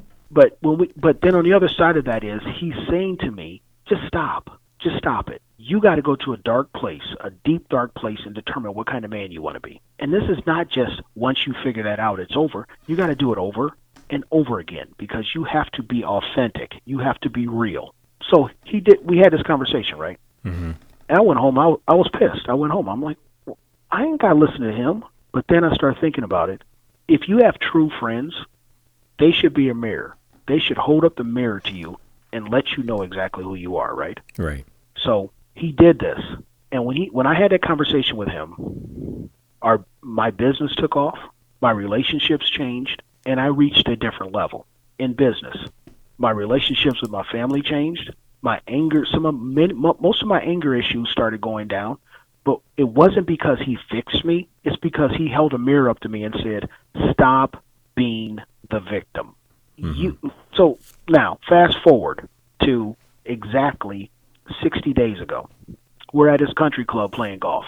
but when we but then on the other side of that is he's saying to me, just stop. Just stop it. You got to go to a dark place, a deep dark place and determine what kind of man you want to be. And this is not just once you figure that out it's over. You got to do it over and over again because you have to be authentic. You have to be real. So he did we had this conversation, right? Mm-hmm. And I went home. I, I was pissed. I went home. I'm like, well, I ain't got to listen to him. But then I start thinking about it. If you have true friends, they should be a mirror. They should hold up the mirror to you and let you know exactly who you are, right? Right. So he did this. And when he when I had that conversation with him, our my business took off, my relationships changed, and I reached a different level in business. My relationships with my family changed, My anger, some of many, most of my anger issues started going down, but it wasn't because he fixed me. It's because he held a mirror up to me and said, "Stop being the victim." Mm-hmm. You. So now, fast forward to exactly 60 days ago. We're at his country club playing golf.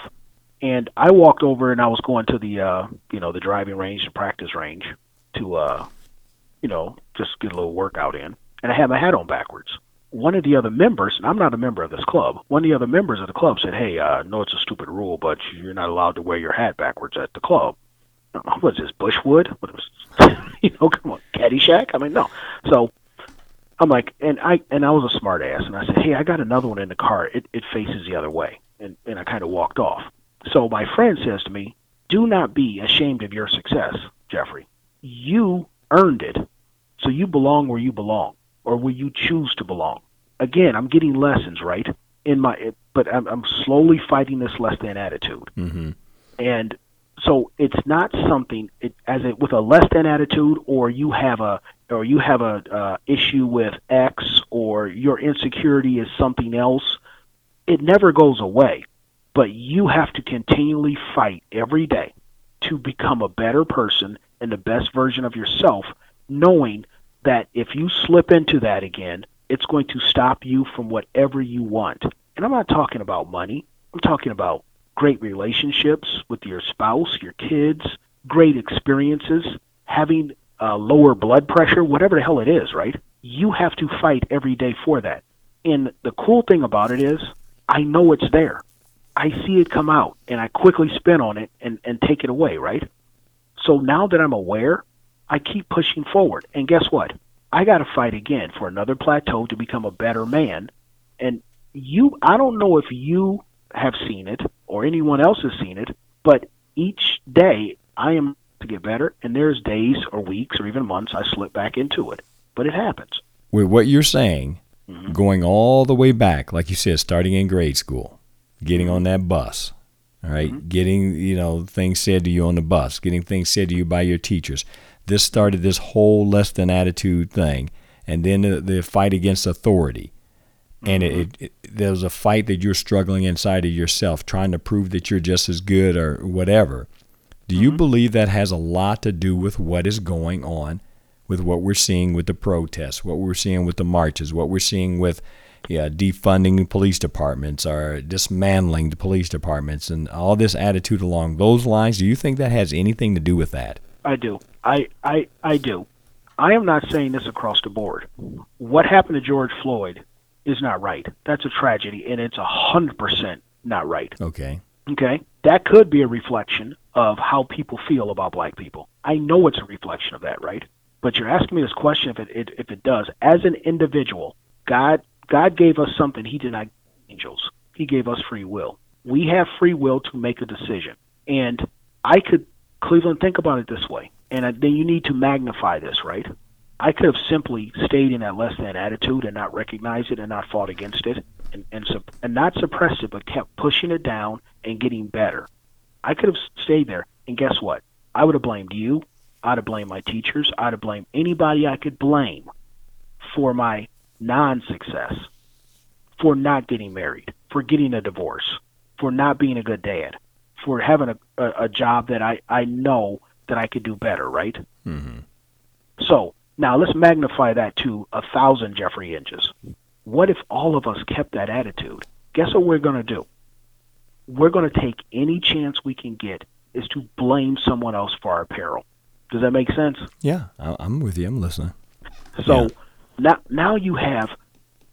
And I walked over and I was going to the uh, you know, the driving range, the practice range to uh, you know, just get a little workout in. And I had my hat on backwards. One of the other members, and I'm not a member of this club, one of the other members of the club said, Hey, uh, I know it's a stupid rule, but you're not allowed to wear your hat backwards at the club. What is this, Bushwood? What was, you know, come on, Caddyshack? I mean, no. So I'm like, and I and I was a smart ass, and I said, hey, I got another one in the car. It it faces the other way, and and I kind of walked off. So my friend says to me, do not be ashamed of your success, Jeffrey. You earned it, so you belong where you belong, or where you choose to belong. Again, I'm getting lessons, right? In my, but I'm, I'm slowly fighting this less than attitude, mm-hmm. and so it's not something it, as it with a less than attitude or you have a or you have a uh, issue with X or your insecurity is something else. It never goes away, but you have to continually fight every day to become a better person and the best version of yourself, knowing that if you slip into that again, it's going to stop you from whatever you want. And I'm not talking about money. I'm talking about great relationships with your spouse, your kids, great experiences, having uh, lower blood pressure, whatever the hell it is, right? You have to fight every day for that. And the cool thing about it is, I know it's there. I see it come out, and I quickly spin on it and, and take it away, right? So now that I'm aware, I keep pushing forward. And guess what? I got to fight again for another plateau to become a better man. And you, I don't know if you have seen it or anyone else has seen it, but each day I am to get better, and there's days or weeks or even months I slip back into it. But it happens. With what you're saying, mm-hmm. going all the way back, like you said, starting in grade school, getting on that bus, all right? mm-hmm. getting you know things said to you on the bus, getting things said to you by your teachers. This started this whole less than attitude thing, and then the, the fight against authority and it, mm-hmm. it, it, there's a fight that you're struggling inside of yourself, trying to prove that you're just as good or whatever. Do you mm-hmm. believe that has a lot to do with what is going on with what we're seeing with the protests, what we're seeing with the marches, what we're seeing with yeah, defunding police departments or dismantling the police departments and all this attitude along those lines? Do you think that has anything to do with that? I do. I, I, I do. I am not saying this across the board. What happened to George Floyd is not right. That's a tragedy, and it's a hundred percent not right. Okay. Okay. That could be a reflection of how people feel about black people. I know it's a reflection of that, right? But you're asking me this question if it, it if it does. As an individual, God God gave us something He did not angels. He gave us free will. We have free will to make a decision. And I could Cleveland think about it this way. And then you need to magnify this, right? I could have simply stayed in that less than attitude and not recognized it and not fought against it and and, and not suppressed it, but kept pushing it down and getting better. I could have stayed there, and guess what? I would have blamed you. I'd have blamed my teachers. I'd have blamed anybody I could blame for my non-success, for not getting married, for getting a divorce, for not being a good dad, for having a, a, a job that I, I know that I could do better, right? Mm-hmm. So now let's magnify that to a thousand Jeffrey Inges. What if all of us kept that attitude? Guess what we're going to do? We're going to take any chance we can get is to blame someone else for our peril. Does that make sense? Yeah, I'm with you. I'm listening. So yeah. now, now you have.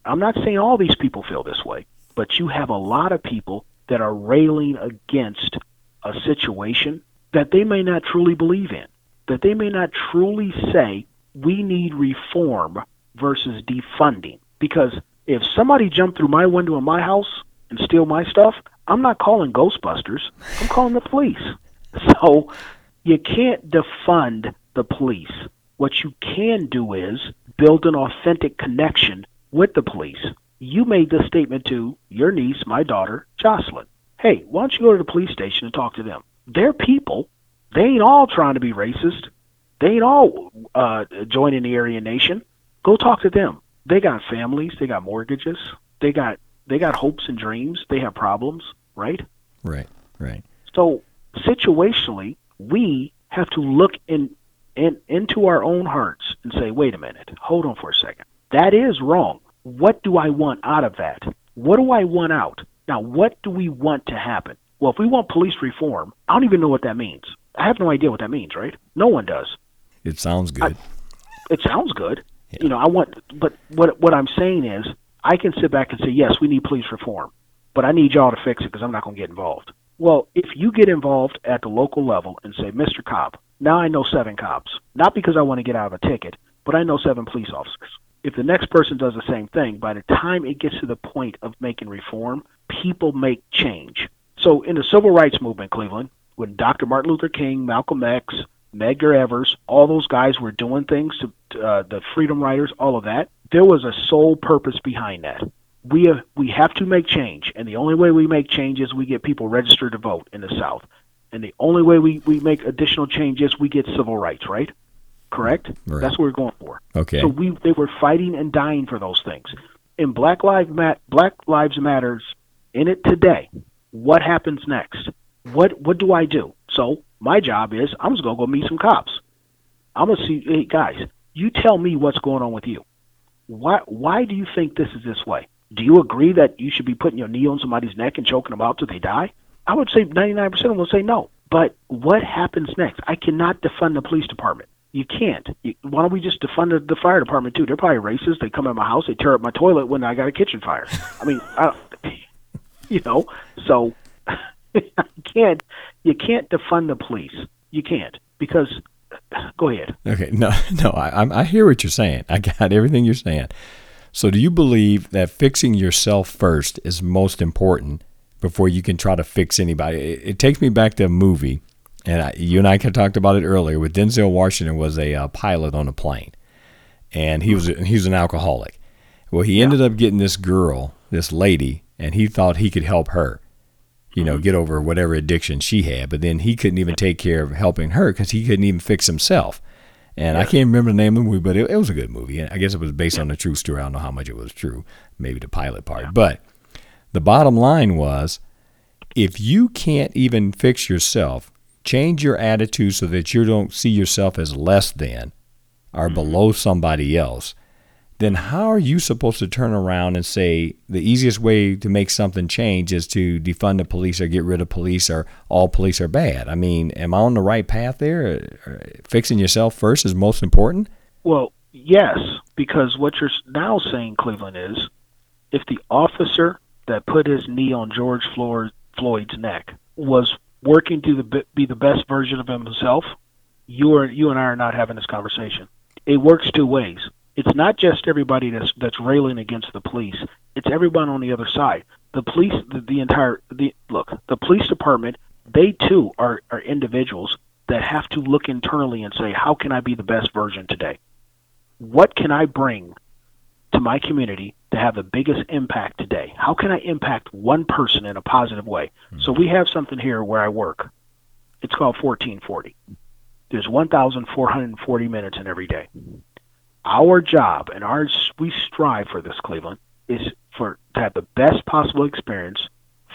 I'm not saying all these people feel this way, but you have a lot of people that are railing against a situation that they may not truly believe in, that they may not truly say we need reform versus defunding. Because if somebody jumped through my window in my house and steal my stuff, I'm not calling Ghostbusters. I'm calling the police. So you can't defund the police. What you can do is build an authentic connection with the police. You made this statement to your niece, my daughter, Jocelyn. Hey, why don't you go to the police station and talk to them? They're people. They ain't all trying to be racist. They ain't all uh, joining the Aryan Nation. Go talk to them. they got families, they got mortgages, they got they got hopes and dreams, they have problems, right? Right, right. So situationally, we have to look in, in into our own hearts and say, wait a minute, hold on for a second. That is wrong. What do I want out of that? What do I want out? Now, what do we want to happen? Well, if we want police reform, I don't even know what that means. I have no idea what that means, right? No one does. It sounds good. I, it sounds good. Yeah. You know, I want, but what what I'm saying is, I can sit back and say, yes, we need police reform, but I need y'all to fix it because I'm not going to get involved. Well, if you get involved at the local level and say, Mr. Cop, now I know seven cops, not because I want to get out of a ticket, but I know seven police officers. If the next person does the same thing, by the time it gets to the point of making reform, people make change. So in the civil rights movement, Cleveland, when Dr. Martin Luther King, Malcolm X, Medgar Evers, all those guys were doing things to uh, the freedom riders, all of that, there was a sole purpose behind that we have, we have to make change, and the only way we make change is we get people registered to vote in the South, and the only way we, we make additional changes we get civil rights, right? Correct. Right. That's what we're going for. Okay. So we they were fighting and dying for those things. In Black Lives Mat Black Lives Matters in it today. What happens next? What what do I do? So my job is I'm just gonna go meet some cops. I'm gonna see hey guys, you tell me what's going on with you. Why why do you think this is this way? Do you agree that you should be putting your knee on somebody's neck and choking them out till they die? I would say 99% of them will say no. But what happens next? I cannot defund the police department. You can't. You, why don't we just defund the, the fire department too? They're probably racist. They come in my house, they tear up my toilet when I got a kitchen fire. I mean, I, you know, so you can't you can't defund the police. You can't because go ahead. Okay, no, no, I, I hear what you're saying. I got everything you're saying. So, do you believe that fixing yourself first is most important before you can try to fix anybody? It, it takes me back to a movie, and I, you and I had talked about it earlier. With Denzel Washington was a uh, pilot on a plane, and he was he was an alcoholic. Well, he yeah. ended up getting this girl, this lady, and he thought he could help her, you know, get over whatever addiction she had. But then he couldn't even take care of helping her because he couldn't even fix himself. And yeah. I can't remember the name of the movie, but it, it, was a good movie. I guess it was based yeah. on a true story. I don't know how much it was true, maybe the pilot part. But the bottom line was if you can't even fix yourself, change your attitude so that you don't see yourself as less than or mm-hmm. below somebody else, then how are you supposed to turn around and say the easiest way to make something change is to defund the police or get rid of police or all police are bad? I mean, am I on the right path there? Fixing yourself first is most important? Well, yes, because what you're now saying, Cleveland, is if the officer that put his knee on George Floyd's neck was working to the, be the best version of himself, you are you and I are not having this conversation. It works two ways it's not just everybody that's that's railing against the police. It's everyone on the other side. The police, the, the entire the look, the police department, they too are are individuals that have to look internally and say, how can I be the best version today? What can I bring to my community to have the biggest impact today? How can I impact one person in a positive way? Mm-hmm. So we have something here where I work. It's called 1440. There's 1,440 minutes in every day our job and ours we strive for this Cleveland is for to have the best possible experience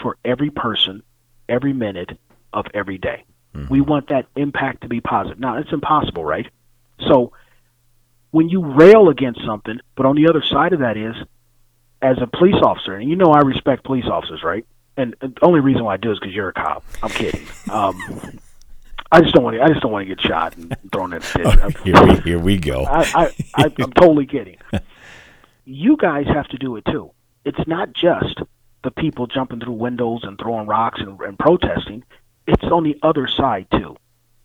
for every person every minute of every day. Mm-hmm. We want that impact to be positive. Now it's impossible, right? So when you rail against something, but on the other side of that is as a police officer, and you know I respect police officers, right? And the only reason why I do is because you're a cop. I'm kidding. Um, I just don't want to. I just don't want to get shot and thrown in. Oh, here, we, here we go. I, I, I, I'm totally kidding. You guys have to do it too. It's not just the people jumping through windows and throwing rocks and, and protesting. It's on the other side too.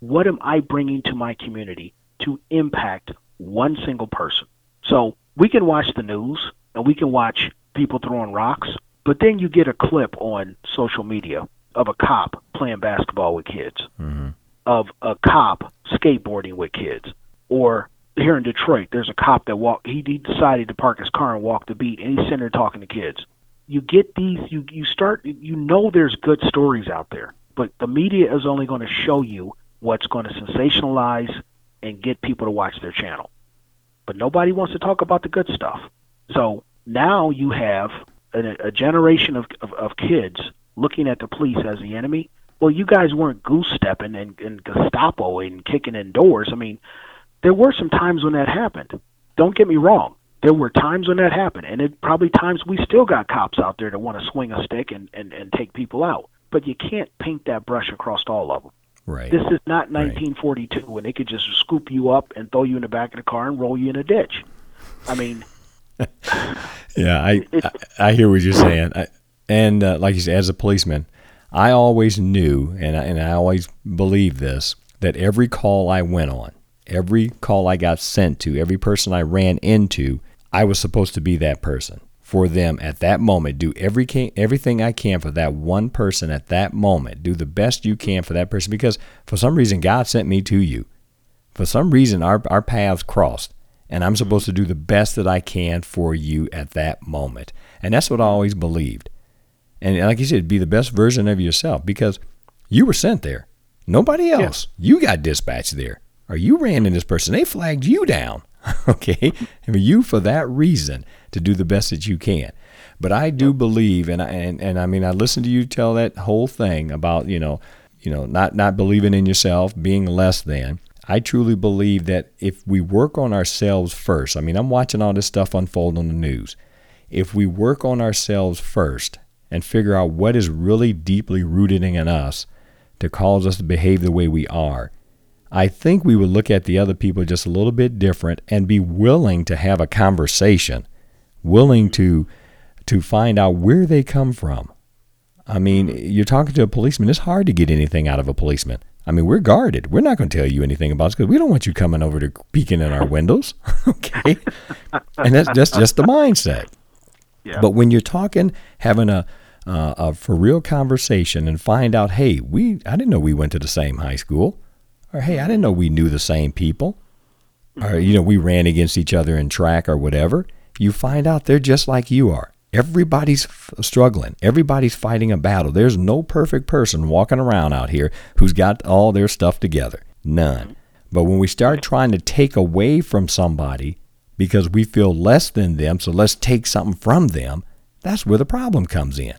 What am I bringing to my community to impact one single person? So we can watch the news and we can watch people throwing rocks, but then you get a clip on social media of a cop playing basketball with kids. Mm-hmm of a cop skateboarding with kids. Or here in Detroit, there's a cop that walk. He, he decided to park his car and walk the beat, and he's sitting there talking to kids. You get these. You you start. You know there's good stories out there, but the media is only going to show you what's going to sensationalize and get people to watch their channel. But nobody wants to talk about the good stuff. So now you have a, a generation of, of, of kids looking at the police as the enemy. Well, you guys weren't goose stepping and, and Gestapo and kicking in doors. I mean, there were some times when that happened. Don't get me wrong. There were times when that happened, and it probably times we still got cops out there that want to swing a stick and, and, and take people out. But you can't paint that brush across all of them. Right. This is not 1942 right. when they could just scoop you up and throw you in the back of the car and roll you in a ditch. I mean, yeah, I, I, I hear what you're saying, I, and uh, like you said, as a policeman, I always knew, and I, and I always believed this, that every call I went on, every call I got sent to, every person I ran into, I was supposed to be that person for them at that moment. Do every everything I can for that one person at that moment. Do the best you can for that person because for some reason God sent me to you. For some reason our our paths crossed and I'm supposed to do the best that I can for you at that moment. And that's what I always believed. And like you said, be the best version of yourself because you were sent there. Nobody else. Yeah. You got dispatched there. Or you ran in this person. They flagged you down. okay? And you for that reason to do the best that you can. But I do believe, and I, and, and I mean, I listened to you tell that whole thing about, you know, you know, not, not believing in yourself, being less than. I truly believe that if we work on ourselves first, I mean, I'm watching all this stuff unfold on the news. If we work on ourselves first and figure out what is really deeply rooted in us to cause us to behave the way we are, I think we would look at the other people just a little bit different and be willing to have a conversation, willing to to find out where they come from. I mean, you're talking to a policeman. It's hard to get anything out of a policeman. I mean, we're guarded. We're not going to tell you anything about us because we don't want you coming over to peeking in our windows. okay, and that's that's just the mindset. Yeah. But when you're talking, having a uh, a for real conversation and find out, hey, we I didn't know we went to the same high school, or hey, I didn't know we knew the same people, or you know we ran against each other in track or whatever. You find out they're just like you are. Everybody's struggling. Everybody's fighting a battle. There's no perfect person walking around out here who's got all their stuff together. None. But when we start trying to take away from somebody because we feel less than them, so let's take something from them, that's where the problem comes in.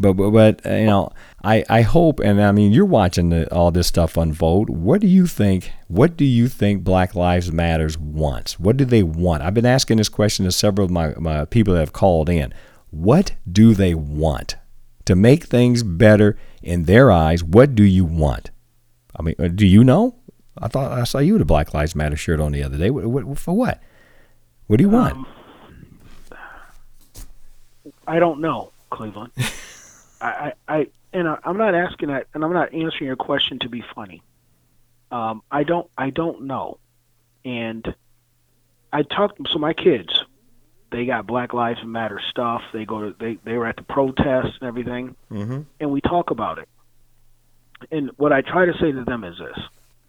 But, but, but uh, you know, I, I hope, and I mean, you're watching the, all this stuff unfold. What do you think? What do you think Black Lives Matters wants? What do they want? I've been asking this question to several of my, my people that have called in. What do they want to make things better in their eyes? What do you want? I mean, uh, do you know? I thought I saw you with a Black Lives Matter shirt on the other day. What, what, for what? What do you want? Um, I don't know, Cleveland. I, I, and I, am not asking that, and I'm not answering your question to be funny. Um, I don't, I don't know, and I talked. So my kids, they got Black Lives Matter stuff. They go to, they, they were at the protests and everything, mm-hmm. and we talk about it. And what I try to say to them is this: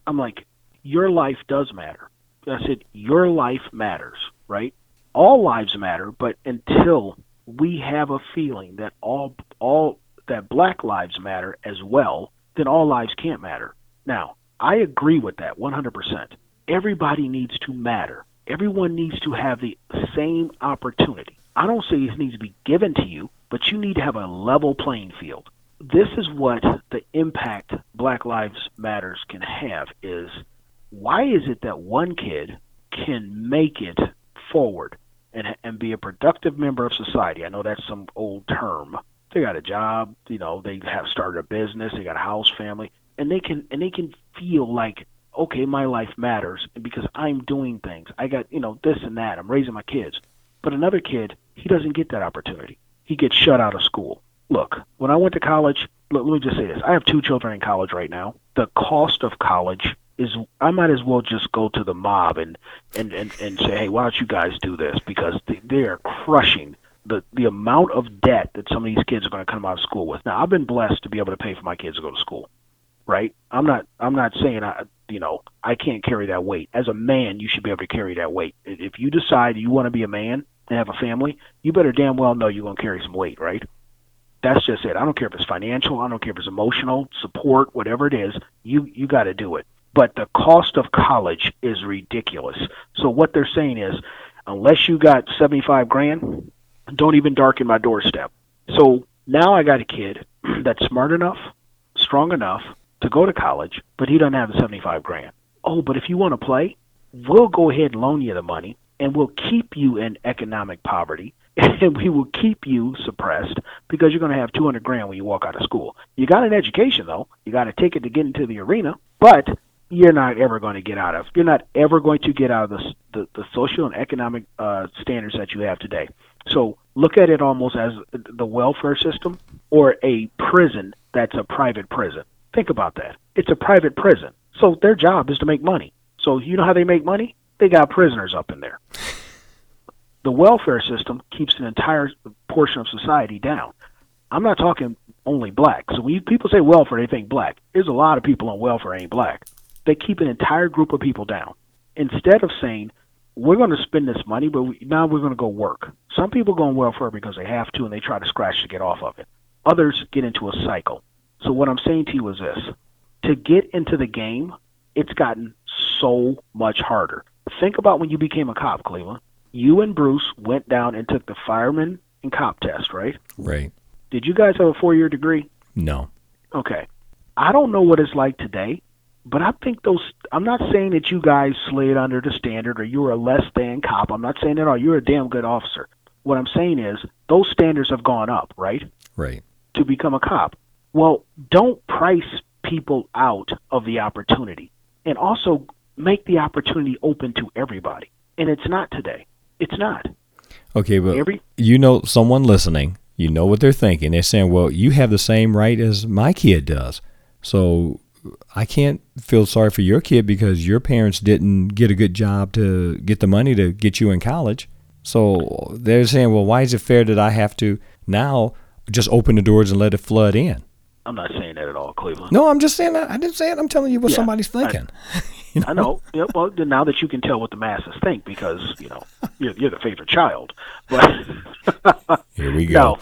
I'm like, your life does matter. I said, your life matters, right? All lives matter, but until we have a feeling that all all that black lives matter as well, then all lives can't matter. Now, I agree with that 100%. Everybody needs to matter. Everyone needs to have the same opportunity. I don't say this needs to be given to you, but you need to have a level playing field. This is what the impact Black Lives Matters can have is why is it that one kid can make it forward and and be a productive member of society? I know that's some old term, they got a job, you know, they have started a business, they got a house, family, and they can and they can feel like okay, my life matters because I'm doing things. I got, you know, this and that. I'm raising my kids. But another kid, he doesn't get that opportunity. He gets shut out of school. Look, when I went to college, let, me just say this. I have two children in college right now. The cost of college is I might as well just go to the mob and and and, and say, hey, why don't you guys do this? Because they, they are crushing the the amount of debt that some of these kids are going to come out of school with. Now, I've been blessed to be able to pay for my kids to go to school, right? I'm not I'm not saying I you know I can't carry that weight. As a man, you should be able to carry that weight. If you decide you want to be a man and have a family, you better damn well know you're going to carry some weight, right? That's just it. I don't care if it's financial, I don't care if it's emotional support, whatever it is. You you got to do it. But the cost of college is ridiculous. So what they're saying is unless you got 75 grand, don't even darken my doorstep. So now I got a kid that's smart enough, strong enough to go to college, but he doesn't have the 75 grand. Oh, but if you want to play, we'll go ahead and loan you the money and we'll keep you in economic poverty and we will keep you suppressed because you're going to have 200 grand when you walk out of school. You got an education though. You got a ticket to get into the arena, but you're not ever going to get out of. You're not ever going to get out of the the, the social and economic uh, standards that you have today. So look at it almost as the welfare system or a prison that's a private prison. Think about that. It's a private prison. So their job is to make money. So you know how they make money? They got prisoners up in there. The welfare system keeps an entire portion of society down. I'm not talking only black. So when people say welfare, they think black. There's a lot of people on welfare ain't black. They keep an entire group of people down. Instead of saying, we're going to spend this money, but we, now we're going to go work. Some people go on welfare because they have to and they try to scratch to get off of it. Others get into a cycle. So what I'm saying to you is this: to get into the game, it's gotten so much harder. Think about when you became a cop, Cleveland. You and Bruce went down and took the fireman and cop test, right? Right. Did you guys have a four year degree? No. Okay. I don't know what it's like today, but I think those. I'm not saying that you guys slid under the standard or you're a less than cop. I'm not saying that. all. you're a damn good officer. What I'm saying is those standards have gone up, right? Right. To become a cop. Well, don't price people out of the opportunity, and also make the opportunity open to everybody. And it's not today. It's not. Okay, but Every you know someone listening, you know what they're thinking. They're saying, "Well, you have the same right as my kid does." So I can't feel sorry for your kid because your parents didn't get a good job to get the money to get you in college. So they're saying, "Well, why is it fair that I have to now just open the doors and let it flood in?" I'm not saying that at all, Cleveland. No, I'm just saying that. I didn't say it. I'm telling you what Yeah, somebody's I- thinking. I know. Yeah, well, then now that you can tell what the masses think, because you know you're, you're the favorite child. But Here we go. no,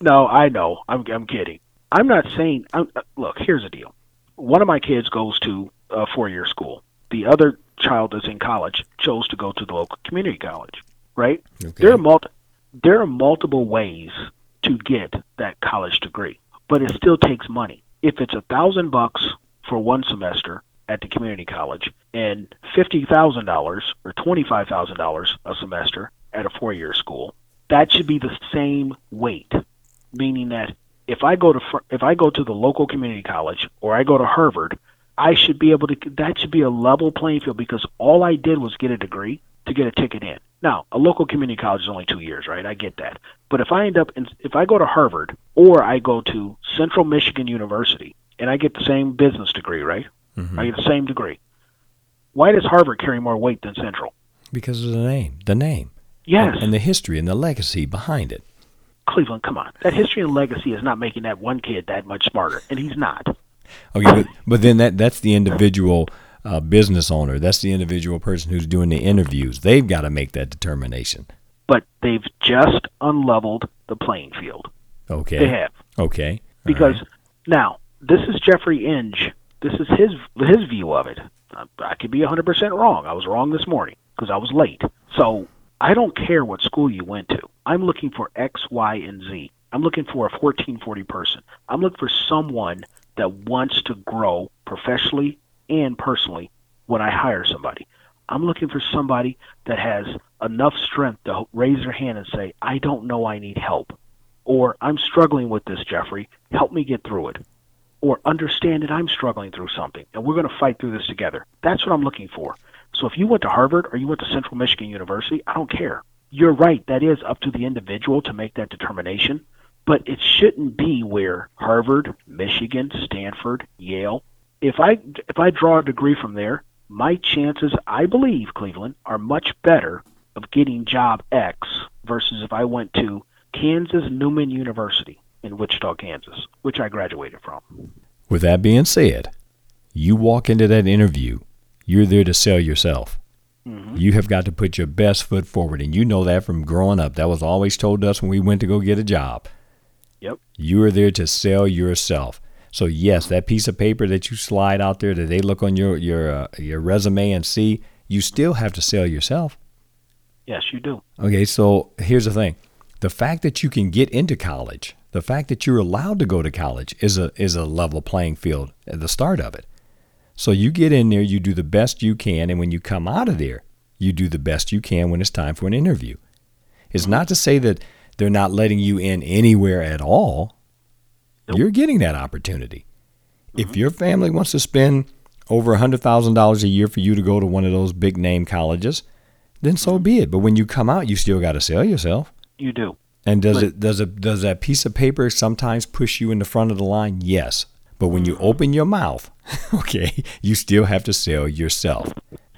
no, I know. I'm I'm kidding. I'm not saying. I'm, uh, look, here's the deal. One of my kids goes to a four-year school. The other child that's in college chose to go to the local community college. Right? Okay. There are multi- there are multiple ways to get that college degree, but it still takes money. If it's a thousand bucks for one semester at the community college and fifty thousand dollars or twenty five thousand dollars a semester at a four year school, that should be the same weight. Meaning that if I go to if I go to the local community college or I go to Harvard, I should be able to that should be a level playing field because all I did was get a degree to get a ticket in. Now, a local community college is only 2 years, right? I get that. But if I end up in if I go to Harvard or I go to Central Michigan University and I get the same business degree, right? Mhm. I get the same degree. Why does Harvard carry more weight than Central? Because of the name, the name, Yes. and the history and the legacy behind it. Cleveland, come on. That history and legacy is not making that one kid that much smarter, and he's not. Okay, but, but then that that's the individual uh, business owner. That's the individual person who's doing the interviews. They've got to make that determination. But they've just unleveled the playing field. Okay. They have. Okay. All because right. now this is Jeffrey Inge. This is his his view of it. I, I could be 100% wrong. I was wrong this morning because I was late. So I don't care what school you went to. I'm looking for X, Y, and Z. I'm looking for a 1440 person. I'm looking for someone that wants to grow professionally and personally when I hire somebody. I'm looking for somebody that has enough strength to raise their hand and say, I don't know, I need help or I'm struggling with this, Jeffrey. Help me get through it. Or understand that I'm struggling through something and we're going to fight through this together. That's what I'm looking for. So if you went to Harvard or you went to Central Michigan University, I don't care. You're right. That is up to the individual to make that determination. But it shouldn't be where Harvard, Michigan, Stanford, Yale. If I if I draw a degree from there, my chances, I believe, Cleveland, are much better of getting job X versus if I went to Kansas Newman University in Wichita, Kansas, which I graduated from. With that being said, you walk into that interview, you're there to sell yourself. Mm-hmm. You have got to put your best foot forward, and you know that from growing up. That was always told us when we went to go get a job. Yep. You are there to sell yourself. So yes, that piece of paper that you slide out there that they look on your your uh, your resume and see, you still have to sell yourself. Yes, you do. Okay, so here's the thing. The fact that you can get into college, the fact that you're allowed to go to college is a is a level playing field at the start of it. So you get in there, you do the best you can, and when you come out of there, you do the best you can when it's time for an interview. It's not to say that they're not letting you in anywhere at all. Nope. You're getting that opportunity. If mm-hmm. your family wants to spend over $100,000 a year for you to go to one of those big name colleges, then so mm-hmm. be it. But when you come out, you still got to sell yourself. You do. And does But- it does it does that piece of paper sometimes push you in the front of the line? Yes. But when you mm-hmm. open your mouth, okay, you still have to sell yourself.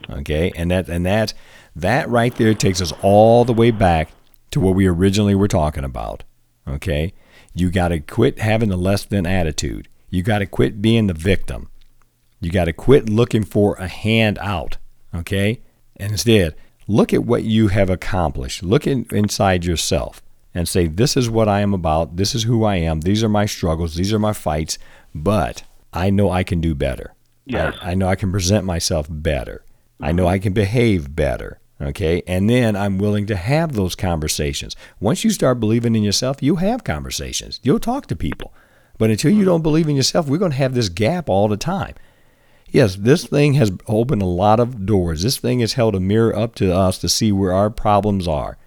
Okay? And that and that that right there takes us all the way back to what we originally were talking about. Okay? You got to quit having the less than attitude. You got to quit being the victim. You got to quit looking for a handout, okay? And instead, look at what you have accomplished. Look in, inside yourself and say, This is what I am about. This is who I am. These are my struggles. These are my fights. But I know I can do better. Yes. I, I know I can present myself better. I know mm-hmm. I can behave better. Okay. And then I'm willing to have those conversations. Once you start believing in yourself, you have conversations. You'll talk to people. But until you mm-hmm. don't believe in yourself, we're going to have this gap all the time. Yes, this thing has opened a lot of doors. This thing has held a mirror up to us to see where our problems are.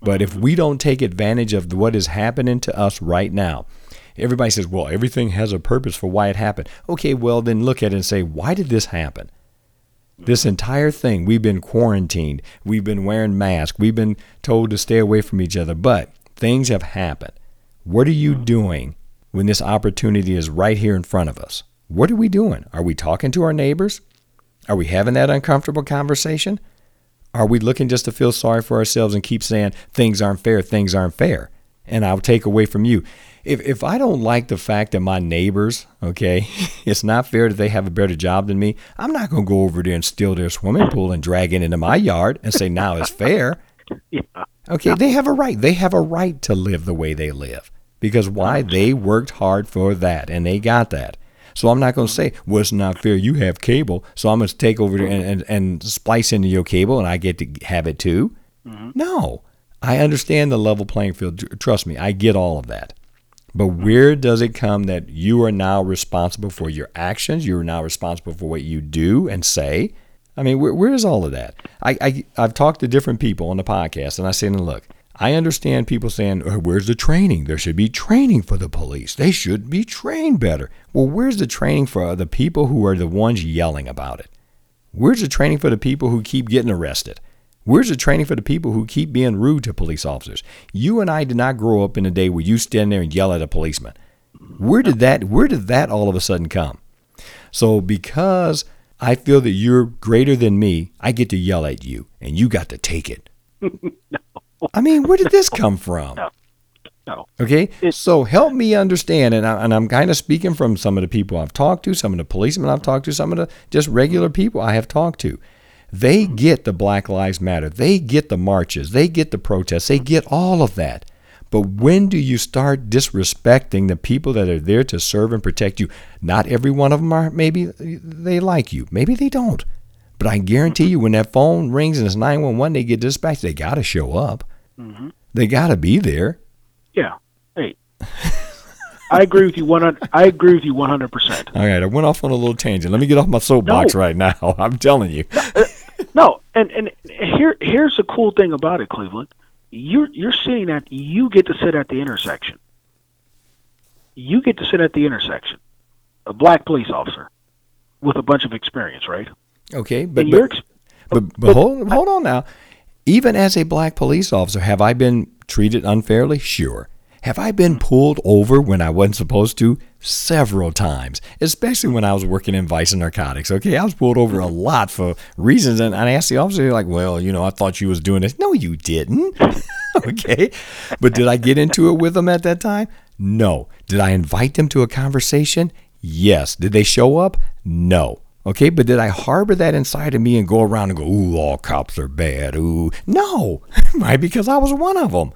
But if mm-hmm. we don't take advantage of what is happening to us right now, everybody says, well, everything has a purpose for why it happened. Okay, well, then look at it and say, why did this happen? This entire thing, we've been quarantined, we've been wearing masks, we've been told to stay away from each other, but things have happened. What are you doing when this opportunity is right here in front of us? What are we doing? Are we talking to our neighbors? Are we having that uncomfortable conversation? Are we looking just to feel sorry for ourselves and keep saying things aren't fair, things aren't fair? And I'll take away from you. If, if I don't like the fact that my neighbors, okay, it's not fair that they have a better job than me, I'm not going to go over there and steal their swimming pool and drag it into my yard and say now it's fair. Yeah. Okay, they have a right. They have a right to live the way they live. Because why? Oh, they worked hard for that and they got that. So I'm not going to say, well, it's not fair. You have cable, so I'm going to take over there and, and, and splice into your cable and I get to have it too. Mm-hmm. No, I understand the level playing field. Trust me, I get all of that. But where does it come that you are now responsible for your actions? You're now responsible for what you do and say. I mean, where, where is all of that? I, I I've talked to different people on the podcast, and I said, look, I understand people saying, "Oh, "Where's the training? There should be training for the police. They should be trained better." Well, where's the training for the people who are the ones yelling about it? Where's the training for the people who keep getting arrested? Where's the training for the people who keep being rude to police officers? You and I did not grow up in a day where you stand there and yell at a policeman. Where did that where did that all of a sudden come? So because I feel that you're greater than me, I get to yell at you and you got to take it. no. I mean, where did this come from? No. No. Okay, so help me understand, and, I, and I'm kind of speaking from some of the people I've talked to, some of the policemen I've talked to, some of the just regular people I have talked to. They get the Black Lives Matter, they get the marches, they get the protests, they get all of that. But when do you start disrespecting the people that are there to serve and protect you? Not every one of them are. Maybe uh, they like you, maybe they don't. But I guarantee you, when that phone rings and it's 911, they get dispatched. They got to show up. Mm-hmm. They got to be there. Yeah. Hey. I agree with you one hundred. I agree with you one hundred percent. All right, I went off on a little tangent. Let me get off my soapbox No. right now. I'm telling you. Uh, No, and and here here's the cool thing about it, Cleveland. You're you're sitting at you get to sit at the intersection. You get to sit at the intersection, a black police officer with a bunch of experience, right? Okay, but but, ex- but, but hold, hold on now. Even as a black police officer, have I been treated unfairly? Sure. Have I been pulled over when I wasn't supposed to? Several times, especially when I was working in vice and narcotics. Okay, I was pulled over a mm-hmm. lot for reasons, and I asked the officer, like, "Well, you know, I thought you was doing this." No, you didn't. okay, but did I get into it with them at that time? No. Did I invite them to a conversation? Yes. Did they show up? No. Okay, but did I harbor that inside of me and go around and go, ooh, all cops are bad? Ooh, no, right? Because I was one of them.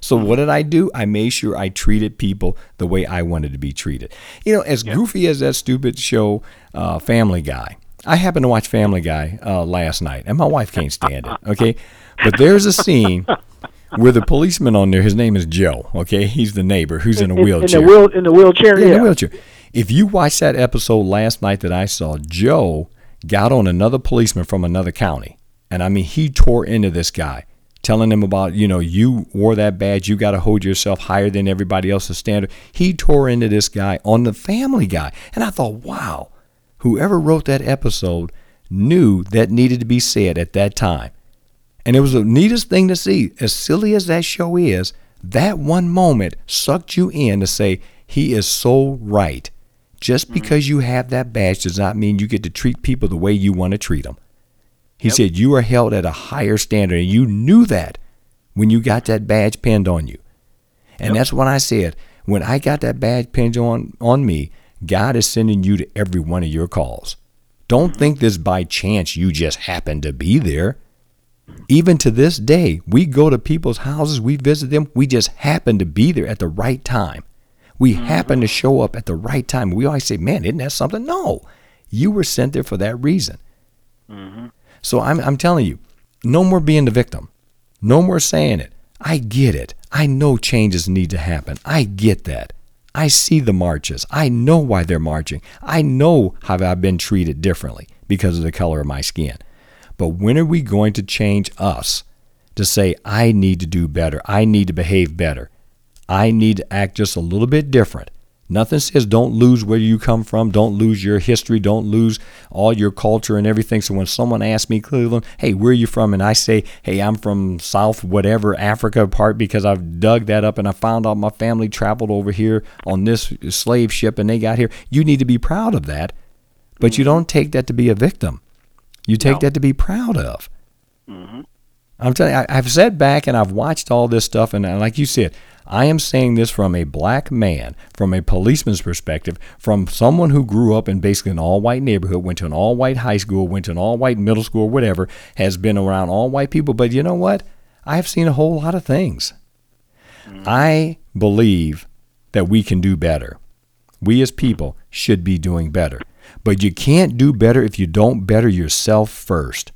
So what did I do? I made sure I treated people the way I wanted to be treated. You know, as goofy as that stupid show, uh, Family Guy. I happened to watch Family Guy uh, last night, and my wife can't stand it. Okay, but there's a scene where the policeman on there, his name is Joe. Okay, he's the neighbor who's in a wheelchair. In the, wheel, in the wheelchair, Yeah, yeah. in a wheelchair. If you watch that episode last night that I saw, Joe got on another policeman from another county, and I mean he tore into this guy, telling him about you know you wore that badge, you got to hold yourself higher than everybody else's standard. He tore into this guy on the Family Guy, and I thought, wow, whoever wrote that episode knew that needed to be said at that time. And it was the neatest thing to see. As silly as that show is, that one moment sucked you in to say, he is so right. Just mm-hmm. because you have that badge does not mean you get to treat people the way you want to treat them. He said you are held at a higher standard, and you knew that when you got that badge pinned on you. And that's what I said. When I got that badge pinned on, on me, God is sending you to every one of your calls. Don't think this by chance you just happened to be there. Even to this day, we go to people's houses, we visit them, we just happen to be there at the right time. We mm-hmm. happen to show up at the right time. We always say, man, isn't that something? No, you were sent there for that reason. Mm-hmm. So I'm, I'm telling you, no more being the victim. No more saying it. I get it. I know changes need to happen. I get that. I see the marches. I know why they're marching. I know how I've been treated differently because of the color of my skin. But when are we going to change us to say, I need to do better? I need to behave better. I need to act just a little bit different. Nothing says don't lose where you come from, don't lose your history, don't lose all your culture and everything. So when someone asks me, Cleveland, hey, where are you from? And I say, hey, I'm from South whatever Africa part because I've dug that up and I found out my family traveled over here on this slave ship and they got here. You need to be proud of that, but you mm-hmm. don't take that to be a victim. You take No. that to be proud of. Mm-hmm. I'm telling you, I, I've sat back and I've watched all this stuff, and, and like you said, I am saying this from a black man, from a policeman's perspective, from someone who grew up in basically an all white neighborhood, went to an all white high school, went to an all white middle school, whatever, has been around all white people. But you know what? I've seen a whole lot of things. Mm. I believe that we can do better. We as people should be doing better. But you can't do better if you don't better yourself first.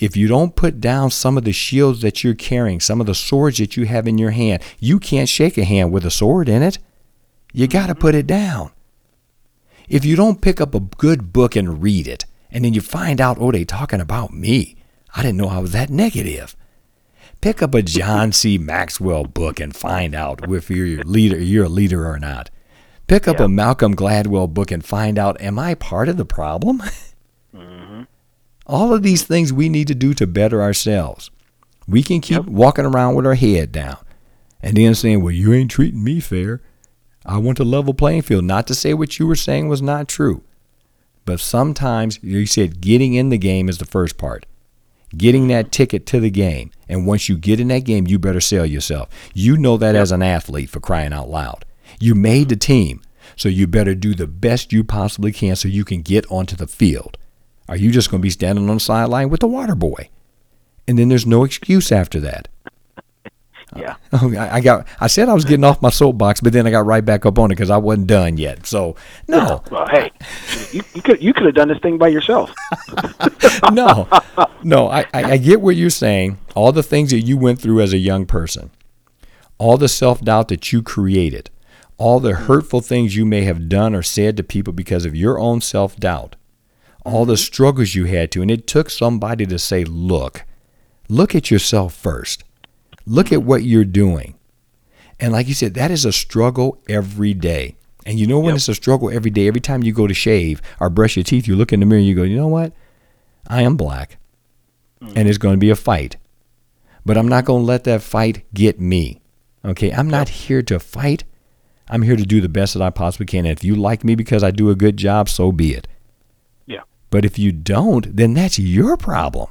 If you don't put down some of the shields that you're carrying, some of the swords that you have in your hand, you can't shake a hand with a sword in it. You got to mm-hmm. put it down. If you don't pick up a good book and read it, and then you find out, oh, they talking about me. I didn't know I was that negative. Pick up a John C. Maxwell book and find out if you're a leader, you're a leader or not. Pick up Yeah. a Malcolm Gladwell book and find out, am I part of the problem? All of these things we need to do to better ourselves. We can keep walking around with our head down and then saying, well, you ain't treating me fair. I want a level playing field. Not to say what you were saying was not true. But sometimes you said getting in the game is the first part. Getting that mm-hmm. ticket to the game. And once you get in that game, you better sell yourself. You know that as an athlete for crying out loud. You made the mm-hmm. team. So you better do the best you possibly can so you can get onto the field. Are you just going to be standing on the sideline with the water boy? And then there's no excuse after that. Yeah. Oh, I I got. I said I was getting off my soapbox, but then I got right back up on it because I wasn't done yet. So no, Well, hey, you, you could you could have done this thing by yourself. no, no. I, I, I get what you're saying. All the things that you went through as a young person, all the self doubt that you created, all the hurtful things you may have done or said to people because of your own self doubt, all the struggles you had to, and it took somebody to say, "Look, look at yourself first. Look at what you're doing." And like you said, that is a struggle every day. And you know when Yep. it's a struggle every day, every time you go to shave or brush your teeth, you look in the mirror and you go, you know what? I am black. Mm. And it's going to be a fight. But I'm not going to let that fight get me. Okay? I'm not here to fight. I'm here to do the best that I possibly can. And if you like me because I do a good job, so be it. But if you don't, then that's your problem.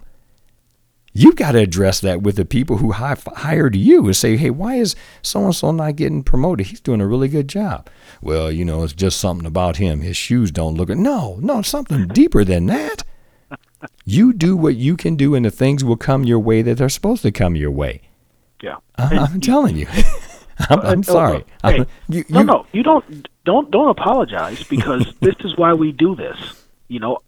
You've got to address that with the people who hired you and say, hey, why is so and so not getting promoted? He's doing a really good job. Well, you know, it's just something about him. His shoes don't look. good. No, no, something deeper than that. You do what you can do, and the things will come your way that are supposed to come your way. Yeah. I- I'm telling you. I'm, I'm Uh, sorry. Hey, I'm- you- no, you- no, you don't don't don't apologize because this is why we do this. You know,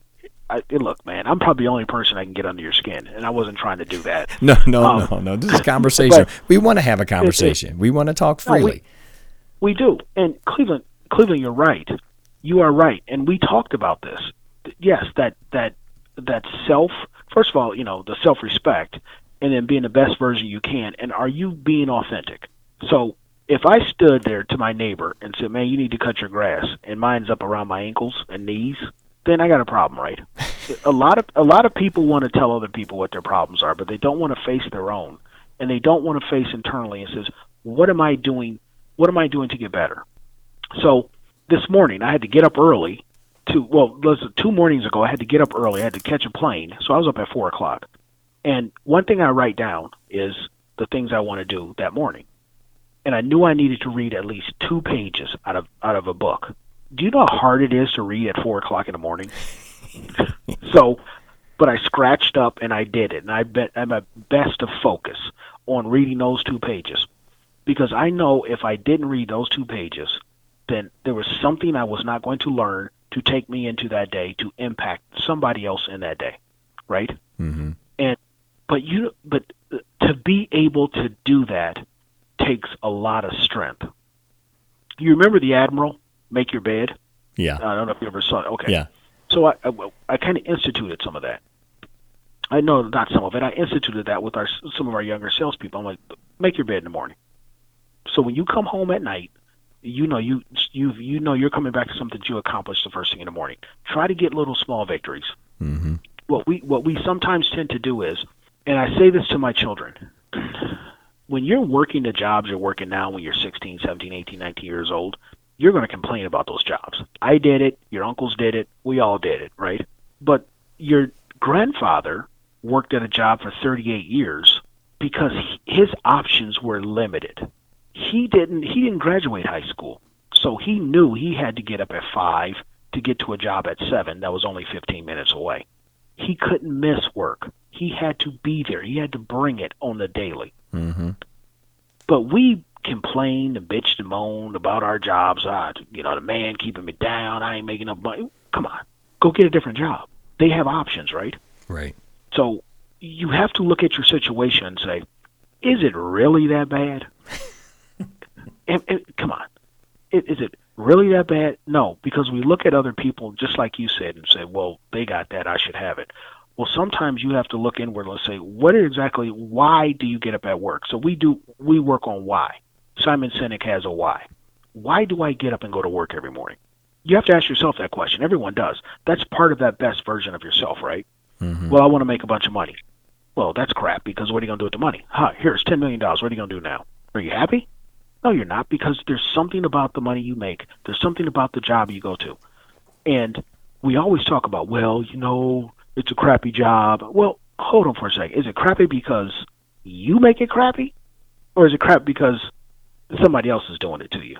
I, look, man, I'm probably the only person I can get under your skin, and I wasn't trying to do that. No, no, um, no, no. This is conversation. we want to have a conversation. It, it, we want to talk freely. No, we, we do. And Cleveland, Cleveland, you're right. You are right. And we talked about this. Yes, that that that self. First of all, you know the self-respect, and then being the best version you can. And are you being authentic? So if I stood there to my neighbor and said, "Man, you need to cut your grass," and mine's up around my ankles and knees, then I got a problem, right? a lot of a lot of people want to tell other people what their problems are, but they don't want to face their own, and they don't want to face internally and says, "What am I doing? What am I doing to get better?" So this morning I had to get up early. To well, two mornings ago I had to get up early. I had to catch a plane, so I was up at four o'clock. And one thing I write down is the things I want to do that morning. And I knew I needed to read at least two pages out of out of a book. Do you know how hard it is to read at four o'clock in the morning? so, but I scratched up and I did it, and I bet I'm at best to focus on reading those two pages because I know if I didn't read those two pages, then there was something I was not going to learn to take me into that day to impact somebody else in that day, right? Mm-hmm. And but you but to be able to do that takes a lot of strength. You remember the admiral make your bed? Yeah. I don't know if you ever saw it. Okay. Yeah. So I, I, I kind of instituted some of that. I know not some of it. I instituted that with our some of our younger salespeople. I'm like, make your bed in the morning. So when you come home at night, you know you you you know you're coming back to something that you accomplished the first thing in the morning. Try to get little small victories. Mm-hmm. What we what we sometimes tend to do is, and I say this to my children, when you're working the jobs you're working now, when you're 16, 17, 18, 19 years old, you're going to complain about those jobs. I did it. Your uncles did it. We all did it, right? But your grandfather worked at a job for 38 years because his options were limited. He didn't he didn't graduate high school. So he knew he had to get up at 5 to get to a job at 7 that was only 15 minutes away. He couldn't miss work. He had to be there. He had to bring it on the daily. Mm-hmm. But we complained and bitched and moaned about our jobs. Ah, you know, the man keeping me down. I ain't making enough money. Come on, go get a different job. They have options, right? Right. So you have to look at your situation and say, is it really that bad? and, and, come on, is, is it really that bad? No, because we look at other people, just like you said, and say, well, they got that, I should have it. Well, sometimes you have to look inward and say, what exactly, why do you get up at work? So we do, we work on why. Simon Sinek has a why. Why do I get up and go to work every morning? You have to ask yourself that question. Everyone does. That's part of that best version of yourself, right? Mm-hmm. Well, I want to make a bunch of money. Well, that's crap because what are you going to do with the money? Huh, here's $10 million. What are you going to do now? Are you happy? No, you're not because there's something about the money you make. There's something about the job you go to. And we always talk about, well, you know, it's a crappy job. Well, hold on for a second. Is it crappy because you make it crappy? Or is it crap because somebody else is doing it to you.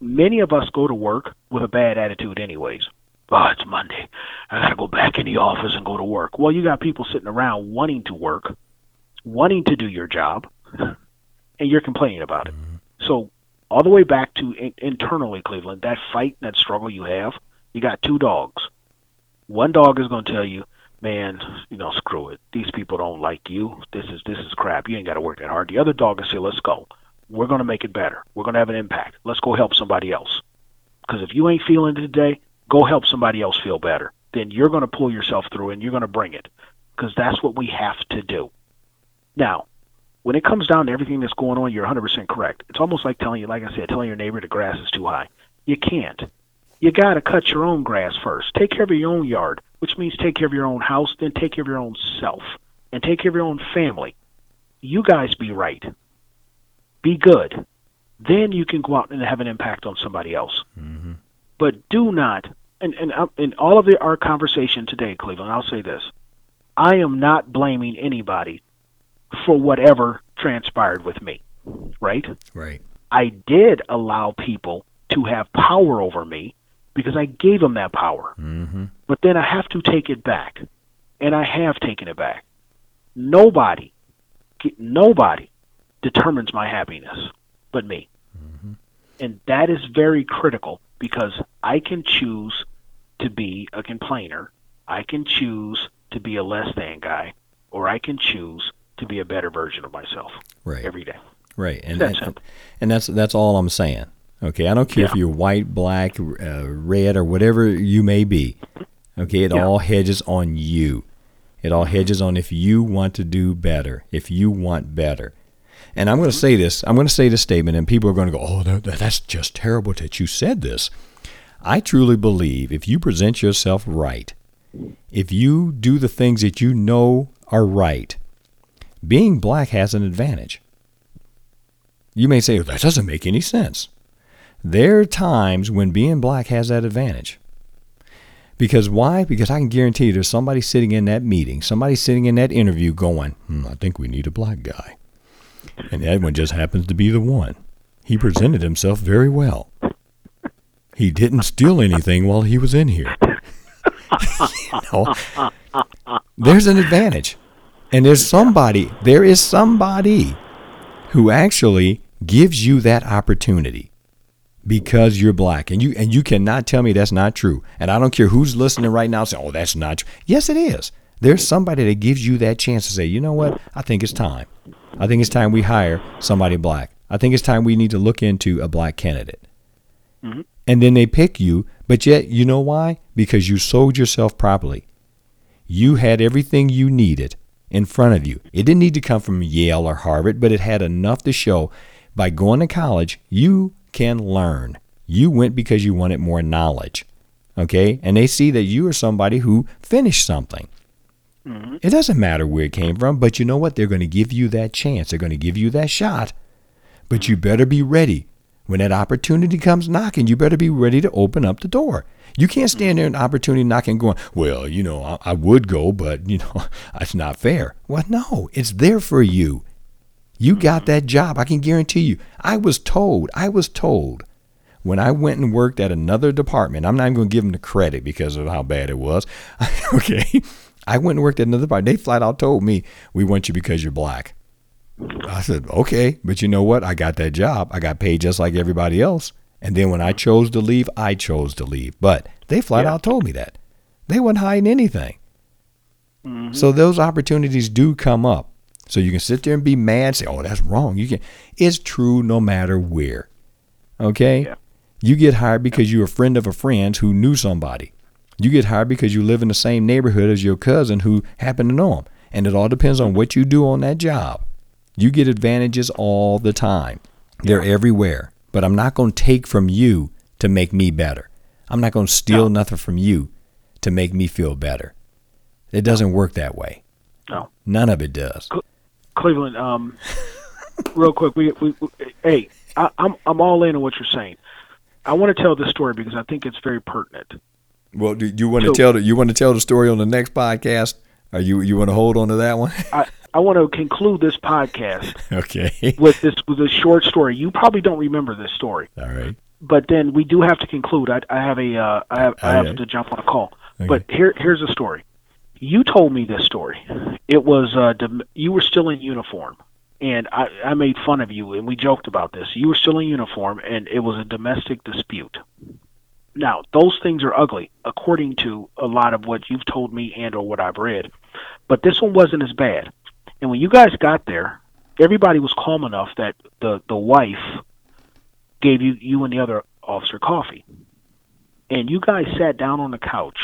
Many of us go to work with a bad attitude, anyways. Oh, it's Monday. I got to go back in the office and go to work. Well, you got people sitting around wanting to work, wanting to do your job, and you're complaining about it. Mm-hmm. So, all the way back to in- internally, Cleveland, that fight, that struggle you have, you got two dogs. One dog is going to tell you, man, you know, screw it. These people don't like you. This is this is crap. You ain't got to work that hard. The other dog will say, let's go we're going to make it better. We're going to have an impact. Let's go help somebody else. Because if you ain't feeling it today, go help somebody else feel better. Then you're going to pull yourself through and you're going to bring it. Because that's what we have to do. Now, when it comes down to everything that's going on, you're 100% correct. It's almost like telling you, like I said, telling your neighbor the grass is too high. You can't. You got to cut your own grass first. Take care of your own yard, which means take care of your own house, then take care of your own self, and take care of your own family. You guys be right be good. Then you can go out and have an impact on somebody else. Mm-hmm. But do not, and, and uh, in all of the, our conversation today, Cleveland, I'll say this. I am not blaming anybody for whatever transpired with me, right? Right. I did allow people to have power over me because I gave them that power. Mm-hmm. But then I have to take it back, and I have taken it back. Nobody, nobody determines my happiness but me. Mm-hmm. And that is very critical because I can choose to be a complainer I can choose to be a less than guy, or I can choose to be a better version of myself Right. every day. Right, and That and, and that's that's all I'm saying. Okay, I don't care if you're white, black, uh, red, or whatever you may be. Okay, it Yeah. all hedges on you. It all hedges on if you want to do better, if you want better. And I'm going to say this. I'm going to say this statement, and people are going to go, "Oh, that, that- that's just terrible that you said this." I truly believe if you present yourself right, if you do the things that you know are right, being black has an advantage. You may say, that doesn't make any sense. There are times when being black has that advantage. Because why? Because I can guarantee you there's somebody sitting in that meeting, somebody sitting in that interview going, hmm, I think we need a black guy. And Edwin just happens to be the one. He presented himself very well. He didn't steal anything while he was in here. You know, there's an advantage. And there's somebody, there is somebody who actually gives you that opportunity because you're black and you and you cannot tell me that's not true and i don't care who's listening right now saying oh that's not true yes it is there's somebody that gives you that chance to say you know what i think it's time i think it's time we hire somebody black i think it's time we need to look into a black candidate mm-hmm. and then they pick you but yet you know why because you sold yourself properly you had everything you needed in front of you. It didn't need to come from Yale or Harvard, but it had enough to show by going to college, you can learn. You went because you wanted more knowledge. Okay? And they see that you are somebody who finished something. Mm-hmm. It doesn't matter where it came from, but you know what? They're going to give you that chance. They're going to give you that shot. But you better be ready. When that opportunity comes knocking, you better be ready to open up the door. You can't stand there and mm-hmm. opportunity knocking going, well, you know, I, I would go, but, you know, that's not fair. Well, no, it's there for you. You got mm-hmm. that job. I can guarantee you. I was told, I was told when I went and worked at another department, I'm not even going to give them the credit because of how bad it was. okay. I went and worked at another department. They flat out told me, we want you because you're black. I said, okay, but you know what? I got that job. I got paid just like everybody else. And then when I chose to leave, I chose to leave. But they flat Yeah. out told me that. They weren't hiding anything. Mm-hmm. So those opportunities do come up. So you can sit there and be mad, say, "Oh, that's wrong." You can. It's true no matter where. Okay. Yeah. You get hired because you're a friend of a friend who knew somebody. You get hired because you live in the same neighborhood as your cousin who happened to know him. And it all depends on what you do on that job. You get advantages all the time. They're everywhere. But I'm not going to take from you to make me better. I'm not going to steal No. nothing from you to make me feel better. It doesn't work that way. No. None of it does. Cleveland, um, real quick, we, we, we hey, I, I'm I'm all in on what you're saying. I want to tell this story because I think it's very pertinent. Well, do you want to So- tell the, you want to tell the story on the next podcast? Or you you want to hold on to that one? I I want to conclude this podcast okay. with this with a short story. You probably don't remember this story, All right. but then we do have to conclude. I, I have a uh, I have I have Okay. to jump on a call. Okay. But here here's the story. You told me this story. It was uh, you were still in uniform, and I I made fun of you, and we joked about this. You were still in uniform, and it was a domestic dispute. Now, those things are ugly, according to a lot of what you've told me and or what I've read. But this one wasn't as bad. And when you guys got there, everybody was calm enough that the the wife gave you you and the other officer coffee. And you guys sat down on the couch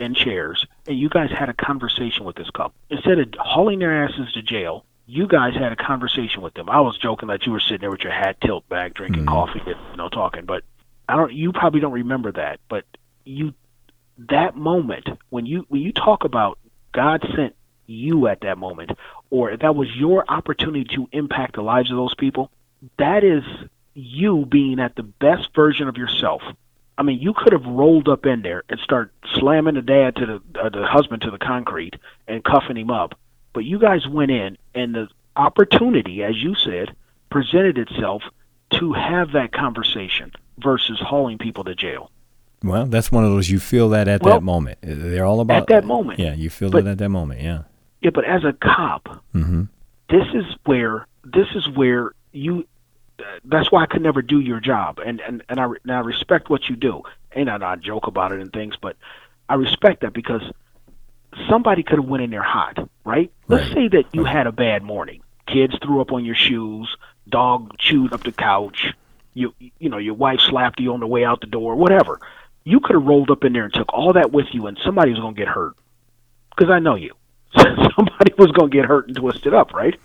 and chairs and you guys had a conversation with this couple. Instead of hauling their asses to jail, you guys had a conversation with them. I was joking that you were sitting there with your hat tilt back, drinking Mhm. coffee, and, you know, talking. But I don't. You probably don't remember that. But you, that moment when you when you talk about God sent you at that moment, or that was your opportunity to impact the lives of those people. That is you being at the best version of yourself. I mean, you could have rolled up in there and start slamming the dad to the uh, the husband to the concrete and cuffing him up, but you guys went in, and the opportunity, as you said, presented itself to have that conversation versus hauling people to jail. Well, that's one of those you feel that at Well, that moment. They're all about at that moment. Yeah, you feel But- it at that moment. Yeah. Yeah, but as a cop, Mm-hmm. this is where this is where you uh, that's why I could never do your job and and and I, and I respect what you do and I not joke about it and things but I respect that because somebody could have went in there hot, right? Let's say that you had a bad morning. Kids threw up on your shoes, dog chewed up the couch, you you know, your wife slapped you on the way out the door, whatever. You could have rolled up in there and took all that with you and somebody was going to get hurt. Cuz I know you. somebody was going to get hurt and twisted up, right?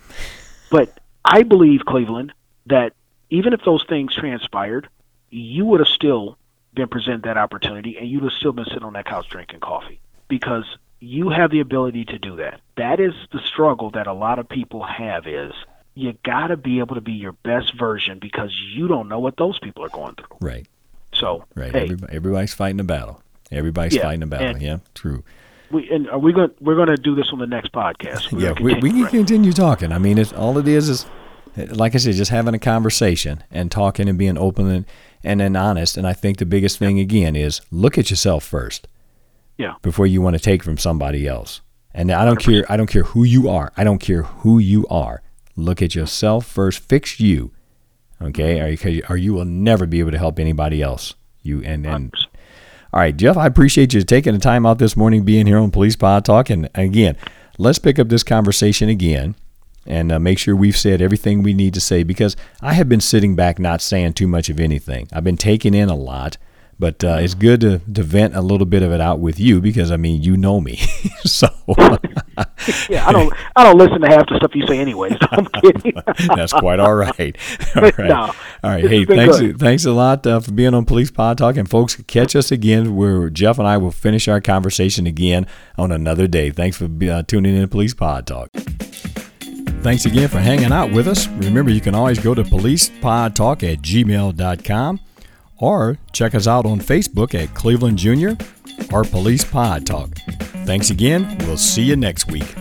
But I believe Cleveland that even if those things transpired, you would have still been presented that opportunity and you'd have still been sitting on that couch drinking coffee because you have the ability to do that. That is the struggle that a lot of people have is you got to be able to be your best version because you don't know what those people are going through. Right. So, Right. hey, Everybody, everybody's fighting a battle. Everybody's Yeah, fighting a battle. and- yeah. True. we and are we going we're going to do this on the next podcast. We're yeah, we, we can right? continue talking. I mean, it's all it is is, like I said, just having a conversation and talking and being open and, and then honest. And I think the biggest thing again is look at yourself first Yeah. before you want to take from somebody else. And I don't care. I don't care who you are. I don't care who you are. Look at yourself first. Fix you. Okay, or you, or you will never be able to help anybody else. You and and all right, Jeff, I appreciate you taking the time out this morning, being here on Police Pod Talk. And again, let's pick up this conversation again and uh, make sure we've said everything we need to say because I have been sitting back not saying too much of anything. I've been taking in a lot, but uh, it's good to, to vent a little bit of it out with you because, I mean, you know me. so Yeah, I don't I don't listen to half the stuff you say anyway. So I'm kidding. that's quite all right. All right. No, all right. Hey, thanks, good. thanks a lot uh, for being on Police Pod Talk. And folks, catch us again where Jeff and I will finish our conversation again on another day. Thanks for uh, tuning in to Police Pod Talk. Thanks again for hanging out with us. Remember, you can always go to policepodtalk at gmail.com or check us out on Facebook at Cleveland Junior or Police Pod Talk. Thanks again. We'll see you next week.